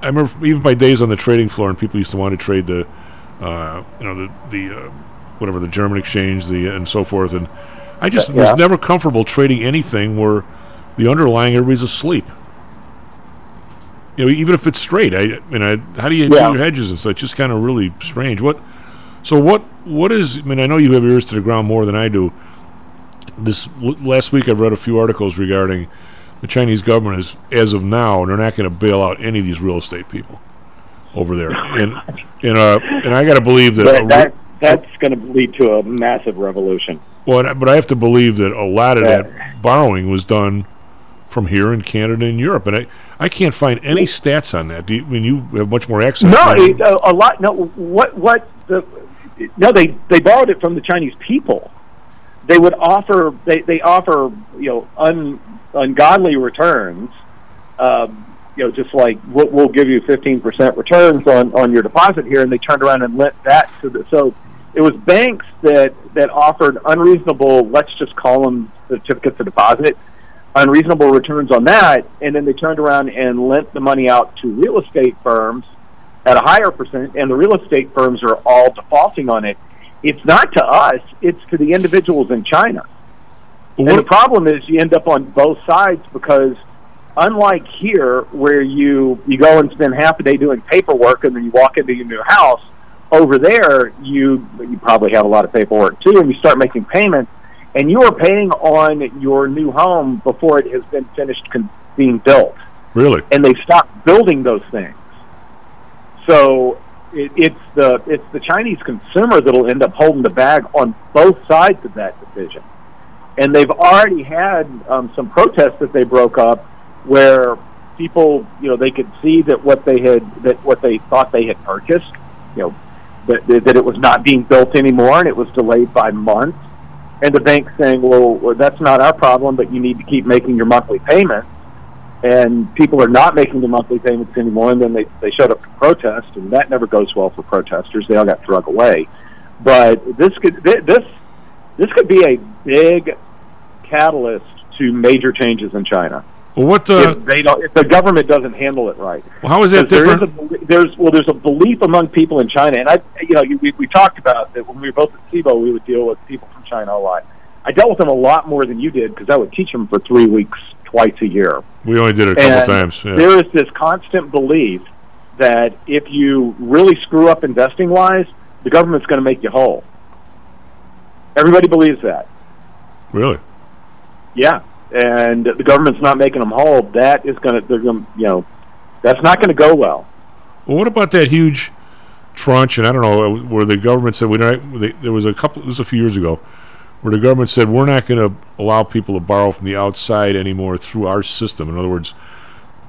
I remember even my days on the trading floor, and people used to want to trade the, uh, you know, the the uh, whatever the German exchange, the and so forth, and I just Yeah. was never comfortable trading anything where the underlying everybody's asleep. You know, even if it's straight, I, I mean, I, how do you Yeah. do your hedges and such? Just kind of really strange. What? So what? What is? I mean, I know you have ears to the ground more than I do. This l- last week, I've read a few articles regarding the Chinese government is, as of now, they're not going to bail out any of these real estate people over there, and and uh, and I got to believe that. re- that that's going to lead to a massive revolution. well, but I have to believe that a lot of that borrowing was done from here in Canada and Europe, and I, I can't find any stats on that. Do you, I mean you have much more access? No, to it, a, a lot. No, what what the? No, they they borrowed it from the Chinese people. They would offer they they offer you know un, ungodly returns. Um, you know, just like we'll, we'll give you fifteen percent returns on on your deposit here, and they turned around and lent that to the so. It was banks that that offered unreasonable. Let's just call them certificates of deposit unreasonable returns on that, and then they turned around and lent the money out to real estate firms at a higher percent, and the real estate firms are all defaulting on it. It's not to us; it's to the individuals in China. and the problem is you end up on both sides because, unlike here, where you you go and spend half a day doing paperwork and then you walk into your new house, over there you you probably have a lot of paperwork too, and you start making payments, and you are paying on your new home before it has been finished con- being built really? and they stopped building those things. So it, it's the it's the Chinese consumer that'll end up holding the bag on both sides of that decision. And they've already had um, some protests that they broke up, where people, you know, they could see that what they had that what they thought they had purchased, you know, that that it was not being built anymore, and it was delayed by months. And the bank saying, well, well, that's not our problem, but you need to keep making your monthly payments and people are not making the monthly payments anymore. And then they, they showed up to protest, and that never goes well for protesters. They all got drug away. But this could this this could be a big catalyst to major changes in China. Well, what? Uh, if they don't, if the government doesn't handle it right. well, how is that 'Cause there is different? a there's well, there's a belief among people in China, and I, you know, we, we talked about that when we were both at CBOE, we would deal with people from China a lot. I dealt with them a lot more than you did because I would teach them for three weeks twice a year. we only did it a couple And times. Yeah. There is this constant belief that if you really screw up investing wise, the government's going to make you whole. Everybody believes that. Really? Yeah, and the government's not making them whole. That is going to, they're going, you know, that's not going to go well. Well, what about that huge tranche? And I don't know uh, where the government said we don't. They, there was a couple. This was a few years ago, where the government said we're not going to allow people to borrow from the outside anymore through our system. In other words,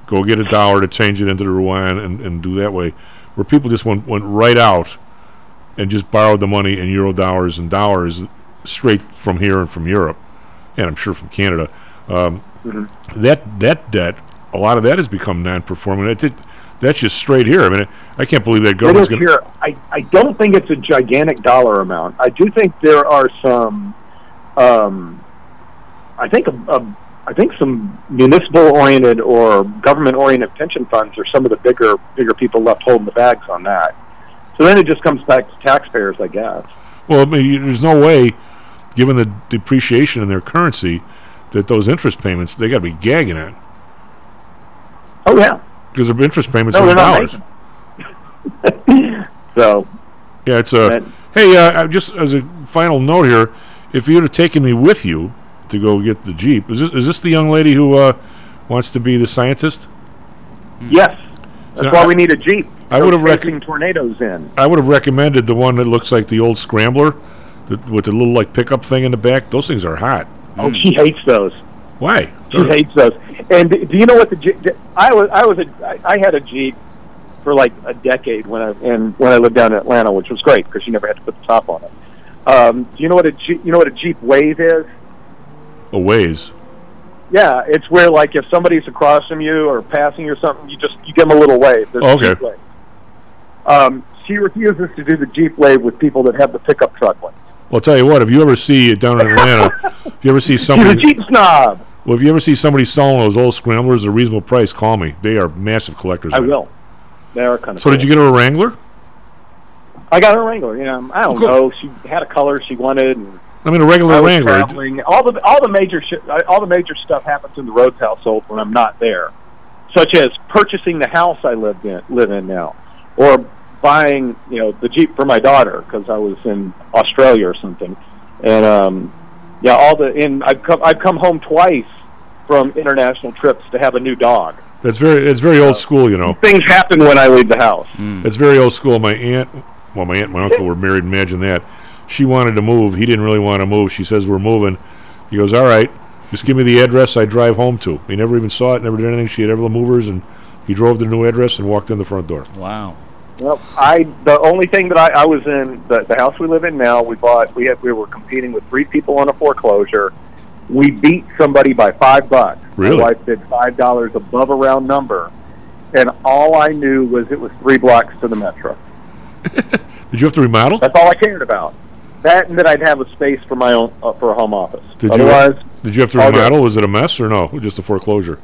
go get a dollar to change it into the yuan and, and do that way, where people just went went right out and just borrowed the money in euro dollars and dollars straight from here and from Europe, and I'm sure from Canada. Um, That that debt, a lot of that has become non-performing. That did, that's just straight here. I mean, I, can't believe that government's going here. I, I don't think it's a gigantic dollar amount. I do think there are some, um, I think a, a, I think some municipal-oriented or government-oriented pension funds are some of the bigger bigger people left holding the bags on that. So then it just comes back to taxpayers, I guess. Well, I mean, there's no way, given the depreciation in their currency, that those interest payments they got to be gagging at Oh yeah. because their interest payments No, are in dollars. So Yeah, it's a. Hey, uh, uh, just as a final note here, if you'd have taken me with you to go get the jeep, is this is this the young lady who uh, wants to be the scientist? yes, that's So why I- we need a jeep. I would've rec- tornadoes in. I would have recommended the one that looks like the old scrambler, that, with the little like pickup thing in the back. Those things are hot. Oh, she hates those. Why? She hates those. And do you know what the Jeep? I was I was a I had a Jeep for like a decade when I and when I lived down in Atlanta, which was great because you never had to put the top on it. Um, do you know what a Jeep? You know what a Jeep Wave is? A ways. Yeah, it's where like if somebody's across from you or passing you or something, you just you give them a little wave. There's a Okay. Jeep Wave. Um, she refuses to do the Jeep Wave with people that have the pickup truck one. Well, I'll tell you what. If you ever see it down in Atlanta, if you ever see She's a somebody, Jeep snob. well, if you ever see somebody selling those old scramblers at a reasonable price, call me. They are massive collectors. I man. will. They are kind of. So, did you get her a Wrangler? I got her a Wrangler. You know, I don't Cool. know. She had a color she wanted. And I mean, a regular I Wrangler. traveling. All the all the major shit, all the major stuff happens in the Rhodes household when I'm not there, such as purchasing the house I lived in live in now, or buying you know the Jeep for my daughter because I was in Australia or something, and um, yeah, all the and I've come I've come home twice from international trips to have a new dog. That's very it's very old school, you know. Things happen when I leave the house. It's very old school. My aunt, well, my aunt and my uncle were married. Imagine that. She wanted to move. He didn't really want to move. She says, "We're moving." He goes, "All right, just give me the address. I drive home to." He never even saw it. Never did anything. She had ever the movers, and he drove to the new address and walked in the front door. Wow. Well, I the only thing that I, I was in the, the house we live in now. We bought we had we were competing with three people on a foreclosure. We beat somebody by five bucks. Really? My wife bid five dollars above a round number, and all I knew was it was three blocks to the metro. Did you have to remodel? That's all I cared about. That and that I'd have a space for my own uh, for a home office. Did Otherwise, you? Did you have to remodel? Was it a mess or no? Just a foreclosure.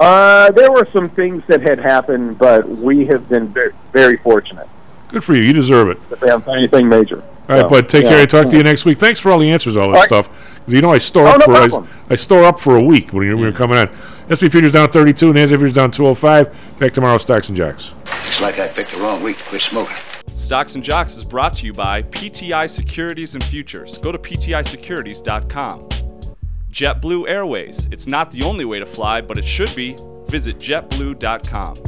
Uh, there were some things that had happened, but we have been very, very fortunate Good for you. You deserve it. that they haven't done anything major. All right, So, bud. Take yeah. care. I talk to you next week. Thanks for all the answers, all that All right. stuff. 'Cause you know I store Oh, up no for I, problem. I store up for a week when you're, when you're coming on. SP futures down 32, NASDAQ futures down 205. Back tomorrow, Stocks and Jocks. It's like I picked the wrong week to quit smoking. Stocks and Jocks is brought to you by PTI Securities and Futures. Go to PTIsecurities.com. JetBlue Airways. It's not the only way to fly, but it should be. Visit JetBlue.com.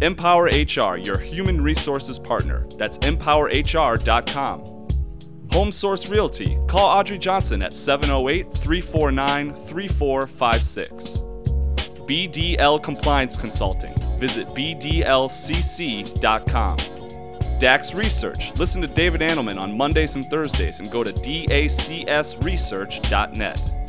Empower HR, your human resources partner. That's EmpowerHR.com. Home Source Realty. Call Audrey Johnson at 708 349 3456. BDL Compliance Consulting. Visit BDLCC.com. DAX Research. Listen to David Annelman on Mondays and Thursdays and go to DACSresearch.net.